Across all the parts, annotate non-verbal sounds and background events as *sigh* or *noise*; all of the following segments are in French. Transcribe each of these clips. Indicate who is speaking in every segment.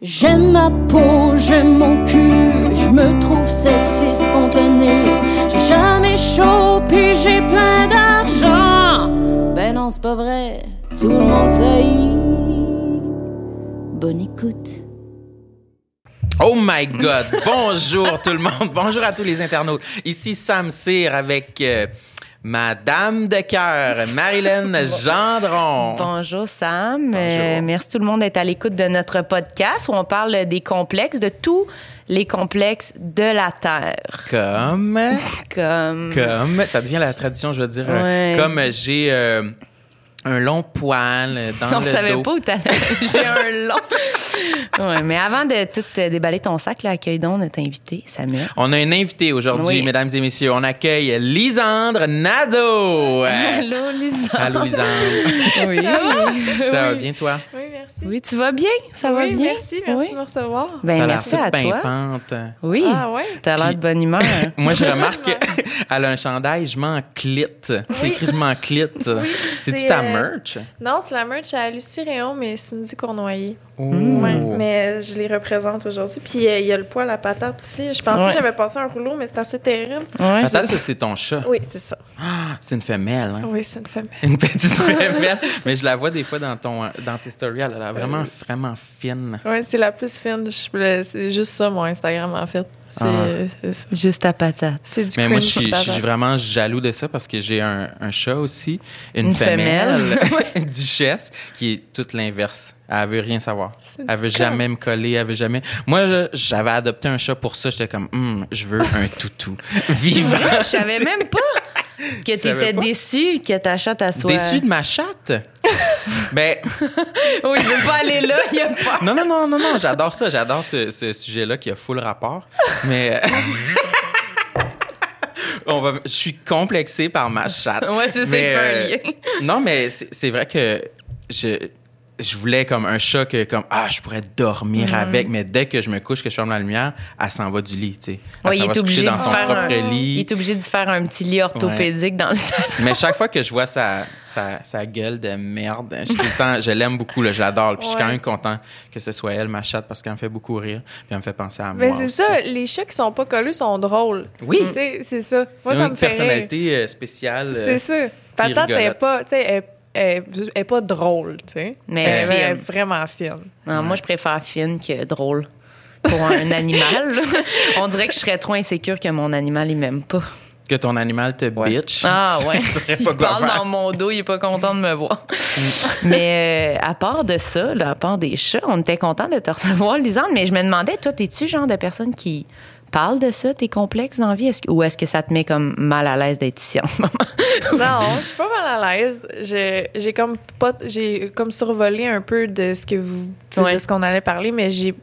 Speaker 1: J'aime ma peau, j'aime mon cul, je me trouve sexy spontané. J'ai jamais chaud, puis j'ai plein d'argent. Ben non, c'est pas vrai, tout le monde sait. Bonne écoute.
Speaker 2: Oh my God! Bonjour tout le monde. Bonjour à tous les internautes. Ici Sam Cyr avec euh, ma dame de cœur, Marilyn *laughs* Gendron.
Speaker 3: Bonjour Sam.
Speaker 2: Bonjour.
Speaker 3: Euh, merci tout le monde d'être à l'écoute de notre podcast où on parle des complexes, de tous les complexes de la Terre.
Speaker 2: Comme, *laughs*
Speaker 3: Comme.
Speaker 2: comme, ça devient la tradition, je veux dire.
Speaker 3: Ouais.
Speaker 2: comme j'ai euh, un long poil dans
Speaker 3: on
Speaker 2: le
Speaker 3: savait
Speaker 2: dos.
Speaker 3: pas où t'allais. *laughs* J'ai un long. Ouais, mais avant de tout euh, déballer ton sac, là, accueille donc notre invité, Samuel.
Speaker 2: On a un invité aujourd'hui,
Speaker 3: Oui.
Speaker 2: mesdames et messieurs. On accueille Lisandre Nadeau.
Speaker 3: Allô, Lisa.
Speaker 2: Allô, Lisandre.
Speaker 3: Oui.
Speaker 2: Ça va?
Speaker 3: Oui.
Speaker 2: bien, toi?
Speaker 4: Oui, merci.
Speaker 3: Oui, tu vas bien? Ça va
Speaker 4: Oui,
Speaker 3: bien?
Speaker 4: Merci, merci
Speaker 3: Oui.
Speaker 4: de me recevoir.
Speaker 3: Ben, merci à toi.
Speaker 2: pimpante.
Speaker 3: Oui.
Speaker 4: Ah ouais?
Speaker 3: T'as l'air de bonne humeur. *laughs*
Speaker 2: Moi, je remarque qu'elle *laughs* a un chandail, je m'en clit. C'est écrit, je m'en clit. C'est-tu
Speaker 4: c'est,
Speaker 2: ta
Speaker 4: euh,
Speaker 2: merch?
Speaker 4: Non, c'est la merch à Lucie Réon, mais Cindy Cournoyer. Ouais, mais je les représente aujourd'hui. Puis euh, il y a le poil à patate aussi. Je pensais
Speaker 3: Ouais.
Speaker 4: que j'avais passé un rouleau, mais c'est assez terrible.
Speaker 3: Ouais,
Speaker 2: Attends,
Speaker 3: c'est-
Speaker 2: ton chat.
Speaker 4: Oui, c'est ça.
Speaker 2: Ah, c'est une femelle, hein?
Speaker 4: Oui, c'est une femme.
Speaker 2: Une petite *laughs* femelle. Mais je la vois des fois dans, ton, dans tes stories. Elle a l'air vraiment, vraiment fine.
Speaker 4: Oui, c'est la plus fine. Je- C'est juste ça, mon Instagram, en fait. C'est
Speaker 2: Ah.
Speaker 3: Juste à patate.
Speaker 4: c'est du
Speaker 2: Mais moi, je suis, je vraiment jaloux de ça parce que j'ai un, un chat aussi, une,
Speaker 3: Une
Speaker 2: femelle,
Speaker 3: femelle. *laughs* *laughs*
Speaker 2: duchesse, qui est toute l'inverse. Elle veut rien savoir. Elle veut jamais me coller, elle veut jamais. Moi, je- j'avais adopté un chat pour ça. J'étais comme, Hum, je veux un *laughs* toutou vivant.
Speaker 3: Je savais même pas que tu étais déçu que ta chatte à soit.
Speaker 2: Déçu de ma chatte? *laughs* ben,
Speaker 3: Oui, il veut pas aller là, il a pas.
Speaker 2: non, non, non, non, non, j'adore ça. J'adore ce, ce sujet-là qui a full rapport. Mais. *laughs* On va, je suis complexé par ma chatte.
Speaker 3: Ouais, c'est
Speaker 2: Mais, euh. Non, mais c'est c'est vrai que je, je voulais comme un chat que, comme, ah, je pourrais dormir avec, mais dès que je me couche, que je ferme la lumière, elle s'en va du lit, tu sais. Elle
Speaker 3: Ouais,
Speaker 2: s'en
Speaker 3: il
Speaker 2: va
Speaker 3: est
Speaker 2: se
Speaker 3: obligé
Speaker 2: dans
Speaker 3: de
Speaker 2: son
Speaker 3: faire
Speaker 2: propre
Speaker 3: un-
Speaker 2: lit.
Speaker 3: Il est obligé de faire un petit lit orthopédique dans le salon.
Speaker 2: Mais chaque fois que je vois sa, sa, sa gueule de merde, je, tout le temps, je l'aime beaucoup, là, je l'adore. Puis je suis quand même content que ce soit elle, ma chatte, parce qu'elle me fait beaucoup rire. Puis elle me fait penser à
Speaker 4: Mais
Speaker 2: moi.
Speaker 4: c'est
Speaker 2: aussi.
Speaker 4: ça, les chats qui sont pas collés sont drôles.
Speaker 2: Oui.
Speaker 4: Tu sais, c'est ça. Moi,
Speaker 2: Ils ont
Speaker 4: ça
Speaker 2: une
Speaker 4: me fait rire.
Speaker 2: personnalité euh, spéciale. euh,
Speaker 4: C'est ça. Patate est
Speaker 2: rigolote.
Speaker 4: pas, tu sais, elle, elle- elle est pas drôle, tu sais.
Speaker 3: Mais
Speaker 4: elle, elle est
Speaker 3: fine.
Speaker 4: vraiment fine.
Speaker 3: Non, Moi, je préfère fine que drôle pour un *laughs* animal. On dirait que je serais trop insécure que mon animal, il m'aime pas.
Speaker 2: Que ton animal te bitch.
Speaker 3: Ah *laughs* ouais. Il parle
Speaker 2: faire.
Speaker 3: dans mon dos, il est pas content de me voir. mais euh, à part de ça, là, à part des chats, on était content de te recevoir, Lisande. Mais je me demandais, toi, t'es-tu le genre de personne qui parle de ça, tes complexes dans la vie? Que- ou est-ce que ça te met comme mal à l'aise d'être ici en ce moment? *laughs*
Speaker 4: Non, je suis pas mal à l'aise. J'ai comme pas, j'ai comme survolé un peu de ce que vous,
Speaker 3: Ouais.
Speaker 4: de ce qu'on allait parler, mais j'ai,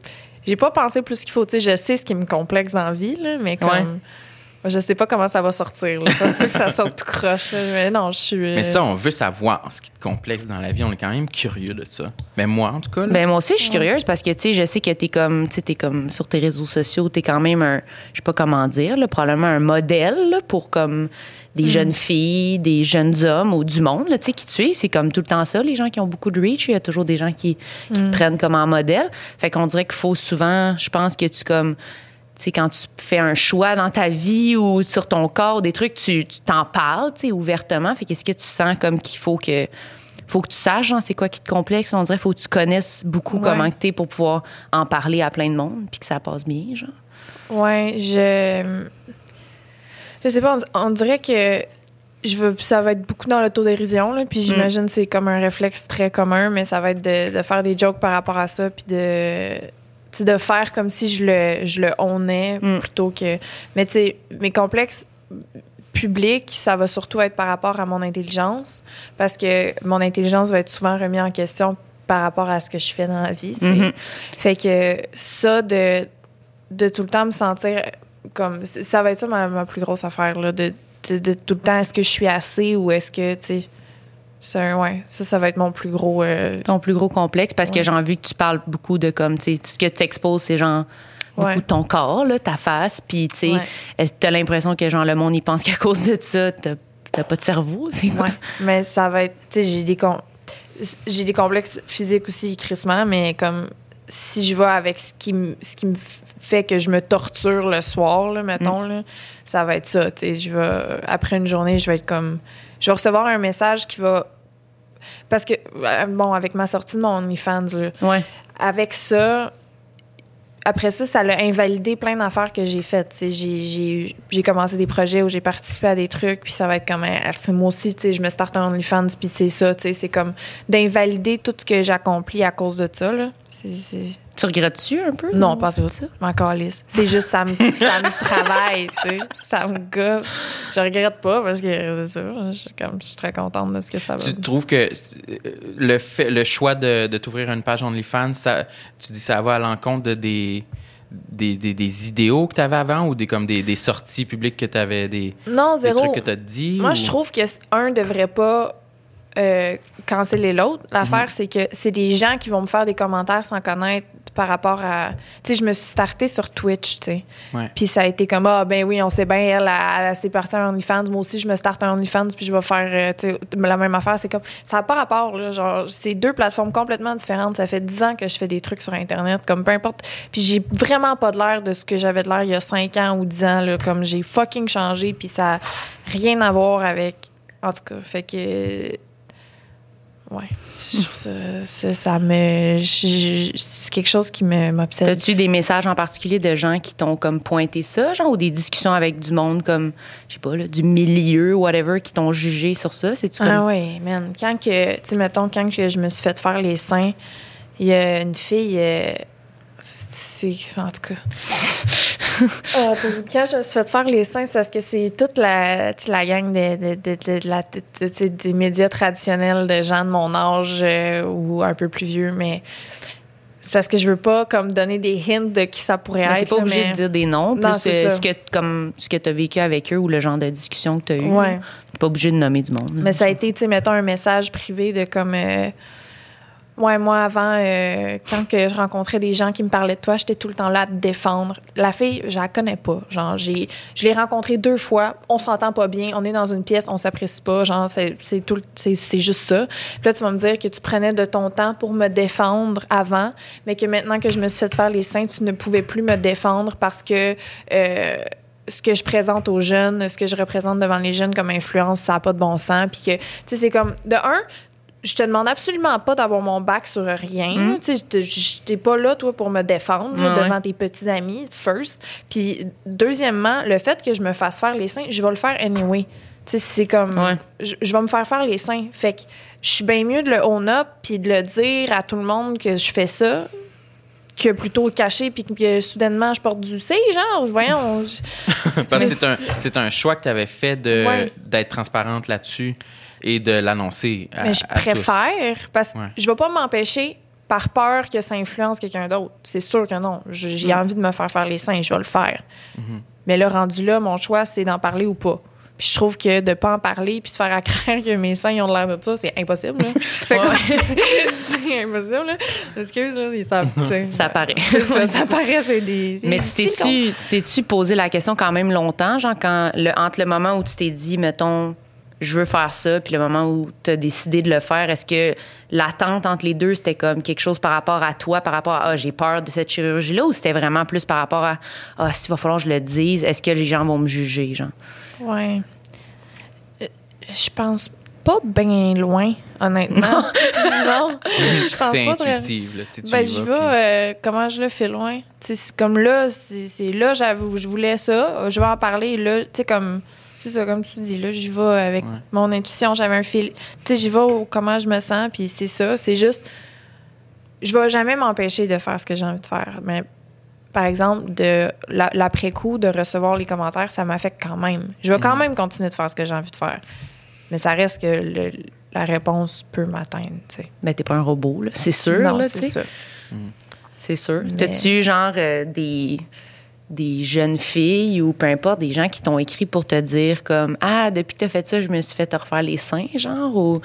Speaker 4: j'ai pas pensé plus qu'il faut. Tu sais, je sais ce qui me complexe dans la vie, là, mais comme,
Speaker 3: Ouais.
Speaker 4: Je sais pas comment ça va sortir. là. Ça se peut que ça sorte tout croche. là. Mais non, je suis.
Speaker 2: Mais ça, on veut savoir ce qui te complexe dans la vie. On est quand même curieux de ça. Ben moi, en tout cas. là.
Speaker 3: Ben moi aussi, je suis curieuse parce que tu sais, je sais que t'es comme, tu sais, t'es comme sur tes réseaux sociaux, t'es quand même un, je sais pas comment dire, là, probablement un modèle là, pour comme des jeunes filles, des jeunes hommes ou du monde, tu sais, qui te suivent. C'est comme tout le temps ça, les gens qui ont beaucoup de reach. Il y a toujours des gens qui, qui te prennent comme un modèle. Fait qu'on dirait qu'il faut souvent, je pense que tu comme, tu sais, quand tu fais un choix dans ta vie ou sur ton corps, des trucs, tu t'en parles, tu sais, ouvertement. Fait qu'est-ce que tu sens comme qu'il faut que faut que tu saches, genre, c'est quoi qui te complexe. On dirait? Faut que tu connaisses beaucoup
Speaker 4: Ouais.
Speaker 3: comment que t'es pour pouvoir en parler à plein de monde puis que ça passe bien, genre.
Speaker 4: Ouais, je. Je sais pas, on, on dirait que je veux, ça va être beaucoup dans l'autodérision, là, puis j'imagine que c'est comme un réflexe très commun, mais ça va être de, de faire des jokes par rapport à ça, puis de. Sais, de faire comme si je le, je le ownais
Speaker 3: Mm.
Speaker 4: plutôt que. Mais tu sais, mes complexes publics, ça va surtout être par rapport à mon intelligence, parce que mon intelligence va être souvent remise en question par rapport à ce que je fais dans la vie.
Speaker 3: Mhm.
Speaker 4: Fait que ça, de, de tout le temps me sentir comme. Ça va être ça ma, ma plus grosse affaire, là. De, de, de tout le temps, est-ce que je suis assez ou est-ce que, tu sais. C'est un- ouais, ça, ça va être mon plus gros. euh,
Speaker 3: Ton plus gros complexe parce que j'ai envie que tu parles beaucoup de comme, tu sais, ce que tu exposes, c'est genre beaucoup
Speaker 4: Ouais.
Speaker 3: de ton corps, là, ta face, puis tu sais,
Speaker 4: Ouais.
Speaker 3: t'as l'impression que genre le monde y pense *laughs* qu'à cause de ça, t'as pas de cerveau, c'est quoi?
Speaker 4: Ouais. Mais ça va être. Tu sais, j'ai des, com- j'ai des complexes physiques aussi, crissement, mais comme. si je vais avec ce qui, me- ce qui me fait que je me torture le soir, là, mettons,
Speaker 3: Mm.
Speaker 4: là, ça va être ça. tu sais, Je vais, après une journée, je vais être comme. Je vais recevoir un message qui va. Parce que, euh, bon, avec ma sortie de mon OnlyFans,
Speaker 3: Ouais.
Speaker 4: avec ça, après ça, ça l'a invalidé plein d'affaires que j'ai faites. J'ai, commencé des projets où j'ai participé à des trucs, puis ça va être comme, ah, c'est moi aussi, tu sais, je me starte un OnlyFans, puis c'est ça, tu sais, c'est comme d'invalider tout ce que j'ai accompli à cause de ça, là. C'est-
Speaker 3: Tu regrettes-tu un peu?
Speaker 4: Non, pas tout. Je m'en calisse. C'est juste, ça me, ça me *laughs* travaille, tu sais. Ça me gosse. Je regrette pas parce que c'est ça. Je suis comme, je suis très contente de ce que ça va.
Speaker 2: Tu trouves que euh, le, fait, le choix de, de t'ouvrir une page OnlyFans, ça, tu dis ça va à l'encontre de des, des, des, des idéaux que tu avais avant ou des, comme des, des sorties publiques que tu avais, des,
Speaker 4: Non,
Speaker 2: des
Speaker 4: zéro.
Speaker 2: trucs que tu as dit?
Speaker 4: Moi,
Speaker 2: ou-
Speaker 4: je trouve que un devrait pas euh, canceller l'autre. L'affaire,
Speaker 2: Mhm.
Speaker 4: c'est que c'est des gens qui vont me faire des commentaires sans connaître par rapport à. Tu sais, je me suis startée sur Twitch, tu sais.
Speaker 2: Ouais.
Speaker 4: Puis ça a été comme, ah, ben oui, on sait bien, elle, elle, elle s'est partie à OnlyFans. Moi aussi, je me starte un OnlyFans, puis je vais faire, euh, la même affaire. C'est comme, ça n'a pas rapport, là. Genre, c'est deux plateformes complètement différentes. Ça fait dix ans que je fais des trucs sur Internet, comme peu importe. Puis j'ai vraiment pas de l'air de ce que j'avais de l'air il y a cinq ans ou dix ans, là. Comme j'ai fucking changé, puis ça n'a rien à voir avec. En tout cas, fait que. Ouais. Je ça, ça, ça me. C'est quelque chose qui me- m'obsède.
Speaker 3: T'as-tu des messages en particulier de gens qui t'ont comme pointé ça, genre, ou des discussions avec du monde comme, je sais pas, là, du milieu, whatever, qui t'ont jugé sur ça? C'est-tu comme.
Speaker 4: Ah oui, man. Quand que, tu sais, mettons, quand que je me suis fait faire les seins, il y a une fille, euh, c'est, en tout cas. Ah, quand je me suis fait faire les seins, c'est parce que c'est toute la, la gang de, de- de- de- de la- de- de- tu sais, des médias traditionnels de gens de mon âge euh, ou un peu plus vieux, mais c'est parce que je veux pas comme donner des hints de qui ça pourrait
Speaker 3: Mais
Speaker 4: être.
Speaker 3: t'es pas obligé
Speaker 4: mais-
Speaker 3: de dire des noms,
Speaker 4: Non,
Speaker 3: plus
Speaker 4: c'est
Speaker 3: euh,
Speaker 4: ça.
Speaker 3: ce que comme ce que t'as vécu avec eux ou le genre de discussion que t'as eu.
Speaker 4: Ouais.
Speaker 3: T'es pas obligé de nommer du monde.
Speaker 4: Mais ça a été, tu sais, mettons un message privé de comme. Ouais, moi, avant, euh, quand que je rencontrais des gens qui me parlaient de toi, j'étais tout le temps là à te défendre. La fille, je la connais pas. Genre, j'ai, je l'ai rencontrée deux fois. On s'entend pas bien. On est dans une pièce, on s'apprécie pas. Genre, c'est, c'est, tout, c'est, c'est juste ça. Puis là, tu vas me dire que tu prenais de ton temps pour me défendre avant, mais que maintenant que je me suis fait faire les seins, tu ne pouvais plus me défendre parce que. euh, ce que je présente aux jeunes, ce que je représente devant les jeunes comme influence, ça n'a pas de bon sens. Puis que, tu sais, c'est comme, de un, je te demande absolument pas d'avoir mon bac sur rien.
Speaker 3: Mm.
Speaker 4: Tu sais, je pas là, toi, pour me défendre là, devant
Speaker 3: ouais.
Speaker 4: tes petits amis, first. Puis, deuxièmement, le fait que je me fasse faire les seins, je vais le faire anyway. Tu sais, c'est comme,
Speaker 3: Ouais.
Speaker 4: je, je vais me faire faire les seins. Fait que je suis bien mieux de le own up puis de le dire à tout le monde que je fais ça que plutôt cacher puis que soudainement je porte du C, genre, voyons. *laughs* je-
Speaker 2: Parce que c'est un, c'est un choix que tu avais fait de,
Speaker 4: Ouais.
Speaker 2: d'être transparente là-dessus et de l'annoncer à,
Speaker 4: Mais je
Speaker 2: à tous.
Speaker 4: préfère parce que
Speaker 2: Ouais.
Speaker 4: je vais pas m'empêcher par peur que ça influence quelqu'un d'autre. C'est sûr que non. J'ai
Speaker 2: Mm.
Speaker 4: envie de me faire faire les seins, je vais le faire.
Speaker 2: Mm-hmm.
Speaker 4: Mais là, rendu là, mon choix, c'est d'en parler ou pas. Puis je trouve que de pas en parler puis de faire à craindre que mes seins ils ont l'air de ça, c'est impossible. là. *laughs* Fait que- *laughs* c'est impossible. Là. Excuse, là, *laughs* sais.
Speaker 3: Ça paraît.
Speaker 4: ça, ça paraît, c'est des.
Speaker 3: Mais tu t'es-tu, tu t'es-tu posé la question quand même longtemps, genre quand le, entre le moment où tu t'es dit, mettons, je veux faire ça, puis le moment où tu as décidé de le faire, est-ce que l'attente entre les deux, c'était comme quelque chose par rapport à toi, par rapport à, ah, j'ai peur de cette chirurgie-là, ou c'était vraiment plus par rapport à, ah, s'il va falloir que je le dise, est-ce que les gens vont me juger, genre?
Speaker 4: Ouais. Euh, Je pense pas bien loin, honnêtement. non. *laughs* Je pense pas très
Speaker 2: intuitive, là. Tu sais, tu
Speaker 4: Ben,
Speaker 2: vas,
Speaker 4: vais,
Speaker 2: puis-
Speaker 4: euh, comment je le fais loin? Tu sais, c'est comme là, c'est c'est là, j'avoue, je voulais ça, je vais en parler, là, tu sais, comme, c'est ça, comme tu dis, là, j'y vais avec
Speaker 2: Ouais.
Speaker 4: mon intuition, j'avais un fil, tu sais, j'y vais au comment je me sens, puis c'est ça, c'est juste, je vais jamais m'empêcher de faire ce que j'ai envie de faire, mais par exemple, de la- l'après-coup, de recevoir les commentaires, ça m'affecte quand même. Je vais quand
Speaker 2: Mhm.
Speaker 4: même continuer de faire ce que j'ai envie de faire. Mais ça reste que le- la réponse peut m'atteindre, tu sais.
Speaker 3: Ben, t'es pas un robot, là, c'est sûr,
Speaker 4: Non,
Speaker 3: là,
Speaker 4: c'est
Speaker 3: sais.
Speaker 4: ça.
Speaker 3: C'est sûr.
Speaker 4: Mais-
Speaker 3: T'as-tu, genre, euh, des, des jeunes filles ou peu importe, des gens qui t'ont écrit pour te dire comme Ah, depuis que t'as fait ça, je me suis fait te refaire les seins, genre, ou.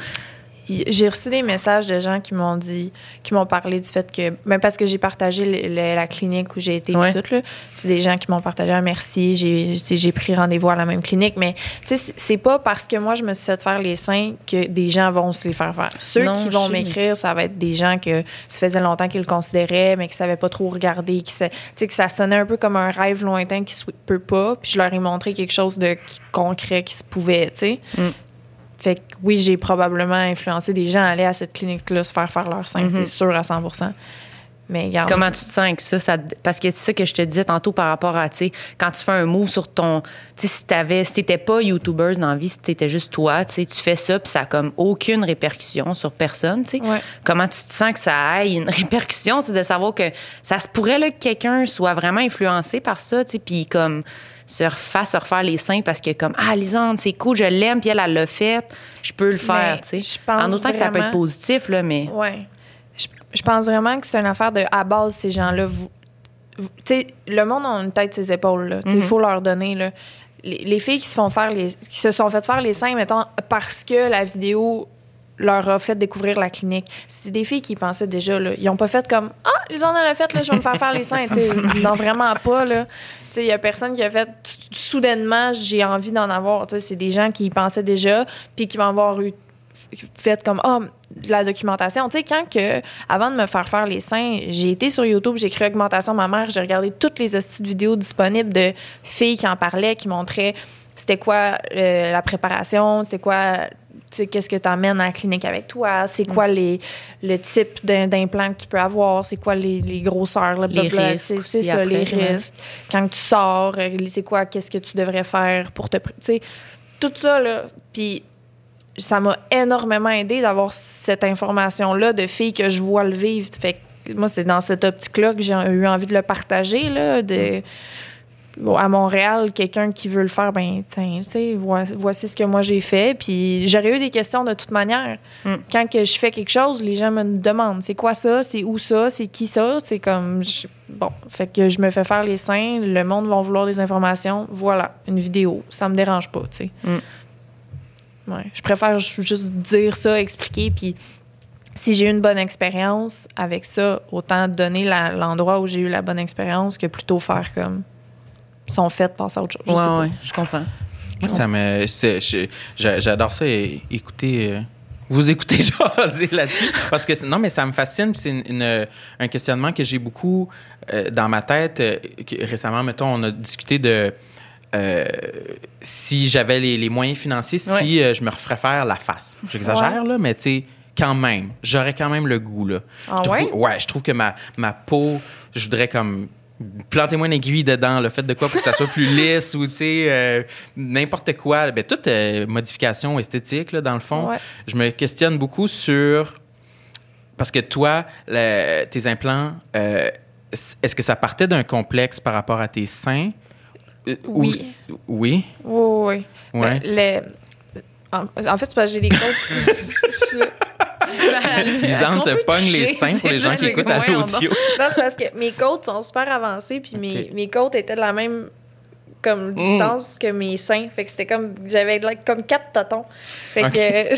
Speaker 4: J'ai reçu des messages de gens qui m'ont dit, qui m'ont parlé du fait que, même parce que j'ai partagé le- le- la clinique où j'ai été,
Speaker 3: Ouais.
Speaker 4: tout, là. C'est des gens qui m'ont partagé un merci, j'ai, j'ai pris rendez-vous à la même clinique, mais, tu sais, c'est- pas parce que moi, je me suis fait faire les seins que des gens vont se les faire faire. Ceux
Speaker 3: Non,
Speaker 4: qui vont m'écrire, ça va être des gens que ça faisait longtemps qu'ils le considéraient, mais qui savaient pas trop regarder, qui, tu sais, que ça sonnait un peu comme un rêve lointain qui se peut pas, puis je leur ai montré quelque chose de concret qui se pouvait, tu sais.
Speaker 3: Mm.
Speaker 4: Fait que oui, j'ai probablement influencé des gens à aller à cette clinique-là se faire faire leur sein,
Speaker 3: Mhm.
Speaker 4: c'est sûr à 100% Mais regarde.
Speaker 3: Comment tu te sens avec ça? Ça- parce que c'est ça que je te disais tantôt par rapport à, tu sais, quand tu fais un move sur ton. Tu sais, si t'avais, si t'étais pas YouTuber dans la vie, si t'étais juste toi, tu sais, tu fais ça, puis ça a comme aucune répercussion sur personne, tu sais.
Speaker 4: Ouais.
Speaker 3: Comment tu te sens que ça ait une *laughs* répercussion? C'est de savoir que ça se pourrait, là, que quelqu'un soit vraiment influencé par ça, tu sais, puis comme se fasse se refaire les seins parce que comme ah Lisande c'est cool je l'aime puis elle elle l'a fait je peux le faire
Speaker 4: Mais
Speaker 3: tu sais en autant que ça peut être
Speaker 4: vraiment-
Speaker 3: positif là mais
Speaker 4: Ouais. Je, je pense vraiment que c'est une affaire de à base ces gens-là vous, vous- tu sais le monde a une tête ses épaules là. Tu sais, il faut leur donner là. Les, les filles qui se font faire les qui se sont fait faire les seins mettons parce que la vidéo leur a fait découvrir la clinique. C'est des filles qui pensaient déjà là, ils ont pas fait comme ah les en a fait là, je vais me faire faire les seins, tu sais, *laughs* non vraiment pas là. Il y a personne qui a fait soudainement j'ai envie d'en avoir, c'est des gens qui y pensaient déjà puis qui vont avoir eu fait comme ah la documentation. Tu sais quand que avant de me faire faire les seins j'ai été sur YouTube j'ai écrit augmentation ma mère j'ai regardé toutes les hosties de vidéos disponibles de filles qui en parlaient qui montraient c'était quoi euh, la préparation c'était quoi qu'est-ce que tu amènes à la clinique avec toi? C'est quoi les le type d'im- d'implant que tu peux avoir? C'est quoi les, les grosseurs là,
Speaker 3: Les
Speaker 4: blablabla.
Speaker 3: risques
Speaker 4: c'est ça
Speaker 3: après,
Speaker 4: les
Speaker 3: ouais.
Speaker 4: risques quand tu sors euh, c'est quoi qu'est-ce que tu devrais faire pour te tu sais tout ça là puis ça m'a énormément aidé d'avoir cette information-là de filles que je vois le vivre. Fait que moi, c'est dans cette optique-là que j'ai eu envie de le partager, là, de... Bon, à Montréal, quelqu'un qui veut le faire, ben, tiens, tu sais, voi- voici ce que moi j'ai fait. Puis j'aurais eu des questions de toute manière.
Speaker 3: Mm.
Speaker 4: Quand que je fais quelque chose, les gens me demandent c'est quoi ça, c'est où ça, c'est qui ça? C'est comme, je- bon, fait que je me fais faire les seins, le monde va vouloir des informations. Voilà, une vidéo. Ça me dérange pas, tu sais.
Speaker 3: Mm.
Speaker 4: Ouais, je préfère ju- juste dire ça, expliquer, puis si j'ai eu une bonne expérience avec ça, autant donner l'endroit où j'ai eu la bonne expérience que plutôt faire comme sont faites, passer à autre chose. Je sais
Speaker 3: ouais je comprends
Speaker 2: Moi, ça me. c'est- je- j'a- J'adore ça et écouter. euh, vous écoutez *laughs* jaser là-dessus. Parce que, non, mais ça me fascine. C'est une- une- un questionnement que j'ai beaucoup euh, dans ma tête. euh, que récemment, mettons, on a discuté de. euh, si j'avais les, les moyens financiers, si euh, je me referais faire la face. J'exagère, là, mais tu sais, quand même, j'aurais quand même le goût, là.
Speaker 4: Ah
Speaker 2: Je trouve-
Speaker 4: ouais?
Speaker 2: ouais, je trouve que ma, ma peau, je voudrais comme planter-moi une aiguille dedans, le fait de quoi pour que ça soit plus *laughs* lisse ou, tu sais, euh, n'importe quoi. Ben, toute euh, modification esthétique, là, dans le fond.
Speaker 4: Ouais.
Speaker 2: Je me questionne beaucoup sur... Parce que toi, le- tes implants, euh, est-ce que ça partait d'un complexe par rapport à tes seins? Euh, ou
Speaker 4: Oui.
Speaker 2: oui?
Speaker 4: Oui, oui.
Speaker 2: Ouais.
Speaker 4: Le- en, en fait, c'est parce que j'ai les *laughs* côtes. Là.
Speaker 2: Lisande se pogne les seins pour les gens qui écoutent à l'audio.
Speaker 4: Non, c'est parce que mes côtes sont super avancées, puis mes, mes côtes étaient de la même comme distance que mes seins. Fait que c'était comme j'avais comme quatre totons. Fait que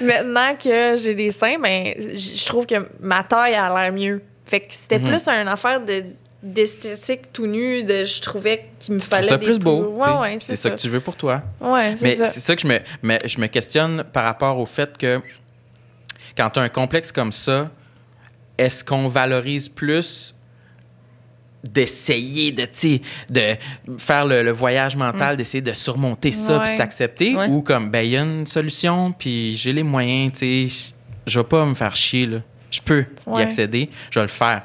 Speaker 4: *laughs* maintenant que j'ai des seins, ben je trouve que ma taille a l'air mieux. Fait que c'était
Speaker 2: Mhm.
Speaker 4: plus une affaire de d'esthétique tout nu de je trouvais qu'il me
Speaker 2: Tu
Speaker 4: fallait
Speaker 2: ça
Speaker 4: des
Speaker 2: plus beau.
Speaker 4: ouais ouais
Speaker 2: c'est ça. que tu veux pour toi.
Speaker 4: ouais c'est
Speaker 2: Mais
Speaker 4: ça
Speaker 2: c'est ça que je me, mais je me questionne par rapport au fait que quand tu as un complexe comme ça, est-ce qu'on valorise plus d'essayer de, de faire le, le voyage mental, d'essayer de surmonter ça, puis s'accepter,
Speaker 3: Ouais.
Speaker 2: ou comme, ben, il y a une solution, puis j'ai les moyens, tu sais, je- vais pas me faire chier, là. Je peux y accéder, je vais le faire.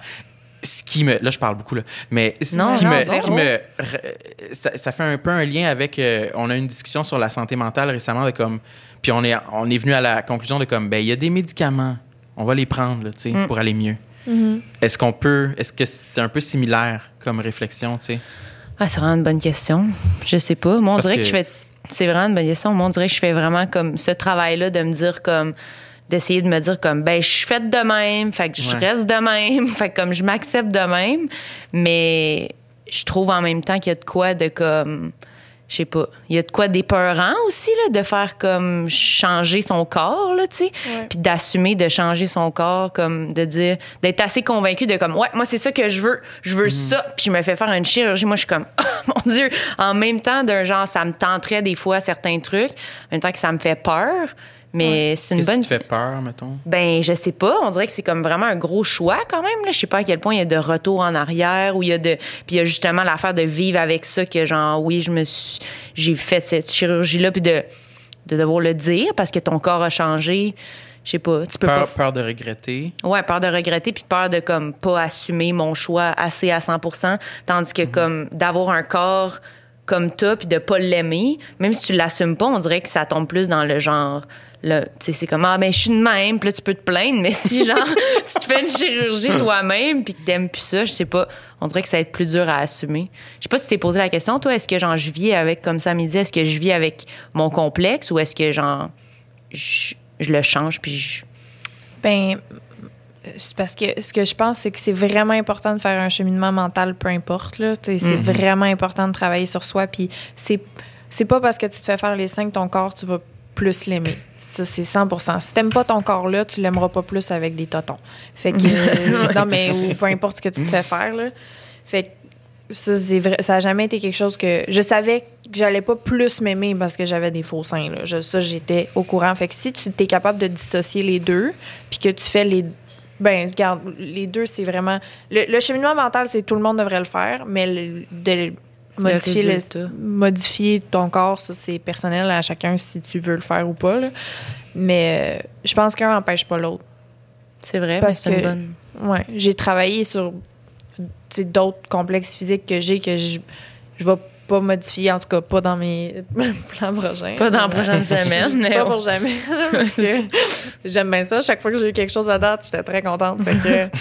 Speaker 2: Ce qui me. Là, je parle beaucoup, là. Mais ce qui
Speaker 3: non,
Speaker 2: me.
Speaker 3: c'est
Speaker 2: Ce qui
Speaker 3: bon.
Speaker 2: me ça, ça fait un peu un lien avec. euh, on a eu une discussion sur la santé mentale récemment de comme. Puis on est, on est venu à la conclusion de comme, ben, il y a des médicaments. On va les prendre, tu sais,
Speaker 3: Mm.
Speaker 2: pour aller mieux.
Speaker 4: Mhm.
Speaker 2: Est-ce qu'on peut. Est-ce que c'est un peu similaire comme réflexion, tu sais?
Speaker 3: Ah, c'est vraiment une bonne question. Je sais pas. Moi, on
Speaker 2: Parce
Speaker 3: dirait que,
Speaker 2: que-
Speaker 3: je fais. C'est vraiment une bonne question. Moi, on dirait que je fais vraiment comme ce travail-là de me dire comme d'essayer de me dire comme ben je suis faite de même, fait que je
Speaker 2: Ouais.
Speaker 3: reste de même, *laughs* fait que comme je m'accepte de même, mais je trouve en même temps qu'il y a de quoi de comme je sais pas. Il y a de quoi d'épeurant aussi, là, de faire comme changer son corps, là, tu sais.
Speaker 4: Ouais.
Speaker 3: Puis d'assumer de changer son corps, comme de dire, d'être assez convaincu de comme, ouais, moi, c'est ça que je veux. Je veux ça. Puis je me fais faire une chirurgie. Moi, je suis comme, *laughs* oh mon Dieu. En même temps, d'un genre, ça me tenterait des fois certains trucs. En même temps que ça me fait peur. Mais c'est une
Speaker 2: Qu'est-ce
Speaker 3: bonne.
Speaker 2: qui te fait peur, mettons?
Speaker 3: Ben, je sais pas. On dirait que c'est comme vraiment un gros choix quand même. Là. Je sais pas à quel point il y a de retour en arrière ou il y a de. Puis il y a justement l'affaire de vivre avec ça que genre oui, je me suis, j'ai fait cette chirurgie là, puis de de devoir le dire parce que ton corps a changé. Je sais pas. Tu peux
Speaker 2: Peur,
Speaker 3: pas.
Speaker 2: peur de regretter.
Speaker 3: Ouais, peur de regretter puis peur de comme pas assumer mon choix assez à 100% tandis que comme d'avoir un corps comme toi puis de pas l'aimer, même si tu l'assumes pas, on dirait que ça tombe plus dans le genre là, tu sais c'est comme ah ben je suis de même, puis là tu peux te plaindre, mais si *laughs* genre tu te fais une chirurgie toi-même puis que t'aimes plus ça, je sais pas, on dirait que ça va être plus dur à assumer. Je sais pas si tu t'es posé la question toi, est-ce que genre je vis avec comme ça midi, est-ce que je vis avec mon complexe ou est-ce que genre je, je le change puis je
Speaker 4: Ben, c'est parce que ce que je pense, c'est que c'est vraiment important de faire un cheminement mental, peu importe. Là. Tu sais, C'est vraiment important de travailler sur soi. Puis c'est, c'est pas parce que tu te fais faire les seins que ton corps, tu vas plus l'aimer. Ça, c'est 100 Si t'aimes pas ton corps-là, tu l'aimeras pas plus avec des totons. Fait que, *laughs* euh, non, mais ou peu importe ce que tu te fais faire, là. Fait que ça, c'est vrai, ça a jamais été quelque chose que je savais que j'allais pas plus m'aimer parce que j'avais des faux seins. Là. Je- ça, j'étais au courant. Fait que si tu es capable de dissocier les deux, puis que tu fais les ben regarde, les deux, c'est vraiment le, le cheminement mental, c'est tout le monde devrait le faire, mais le- de modifier, le- modifier ton corps, ça c'est personnel à chacun si tu veux le faire ou pas. là. Mais euh, je pense qu'un n'empêche pas l'autre.
Speaker 3: c'est vrai,
Speaker 4: Parce
Speaker 3: mais c'est une
Speaker 4: que-
Speaker 3: bonne
Speaker 4: Ouais, j'ai travaillé sur d'autres complexes physiques que j'ai que je je vais pas modifier en tout cas pas dans mes *laughs* plans prochains.
Speaker 3: Pas dans la prochaine semaine, *laughs* mais
Speaker 4: pas pour jamais *laughs* parce que j'aime bien ça. Chaque fois que j'ai eu quelque chose à date, j'étais très contente. Fait que,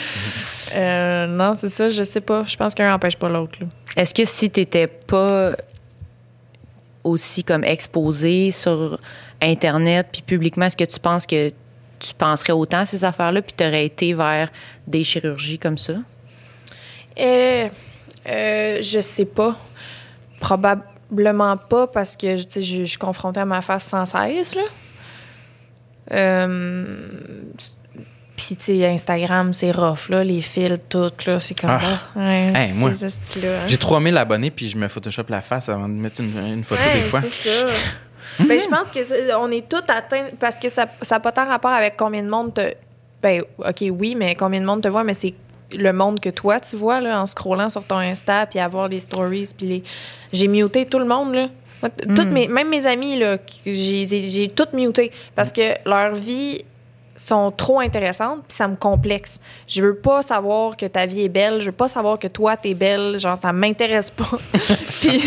Speaker 4: euh, non, c'est ça, je sais pas. Je pense qu'un n'empêche pas l'autre.
Speaker 3: Est-ce que si t'étais pas aussi comme exposé sur Internet puis publiquement, est-ce que tu penses que tu penserais autant à ces affaires-là puis t'aurais été vers des chirurgies comme ça?
Speaker 4: Euh, euh, je sais pas. Probablement pas parce que je je suis confrontée à ma face sans cesse. Là. Euh, Puis, tu sais, Instagram, c'est rough, là, les fils, tout, là, c'est comme
Speaker 2: Ah.
Speaker 4: ça. Ouais,
Speaker 2: Hey, moi,
Speaker 4: hein.
Speaker 2: J'ai 3000 abonnés, puis je me Photoshop la face avant de mettre une, une photo des fois.
Speaker 4: c'est ça. *laughs* ben, je pense que on est tous atteints parce que ça n'a pas tant rapport avec combien de monde te. Ben, OK, oui, mais combien de monde te voit, mais c'est le monde que toi, tu vois, là, en scrollant sur ton Insta, puis avoir les stories, puis les. J'ai muté tout le monde, là. Moi, toutes mes, même mes amis, là, j'ai j'ai toutes muté parce que leur vie sont trop intéressantes puis ça me complexe. Je veux pas savoir que ta vie est belle, je veux pas savoir que toi t'es belle, genre ça m'intéresse pas. *laughs* puis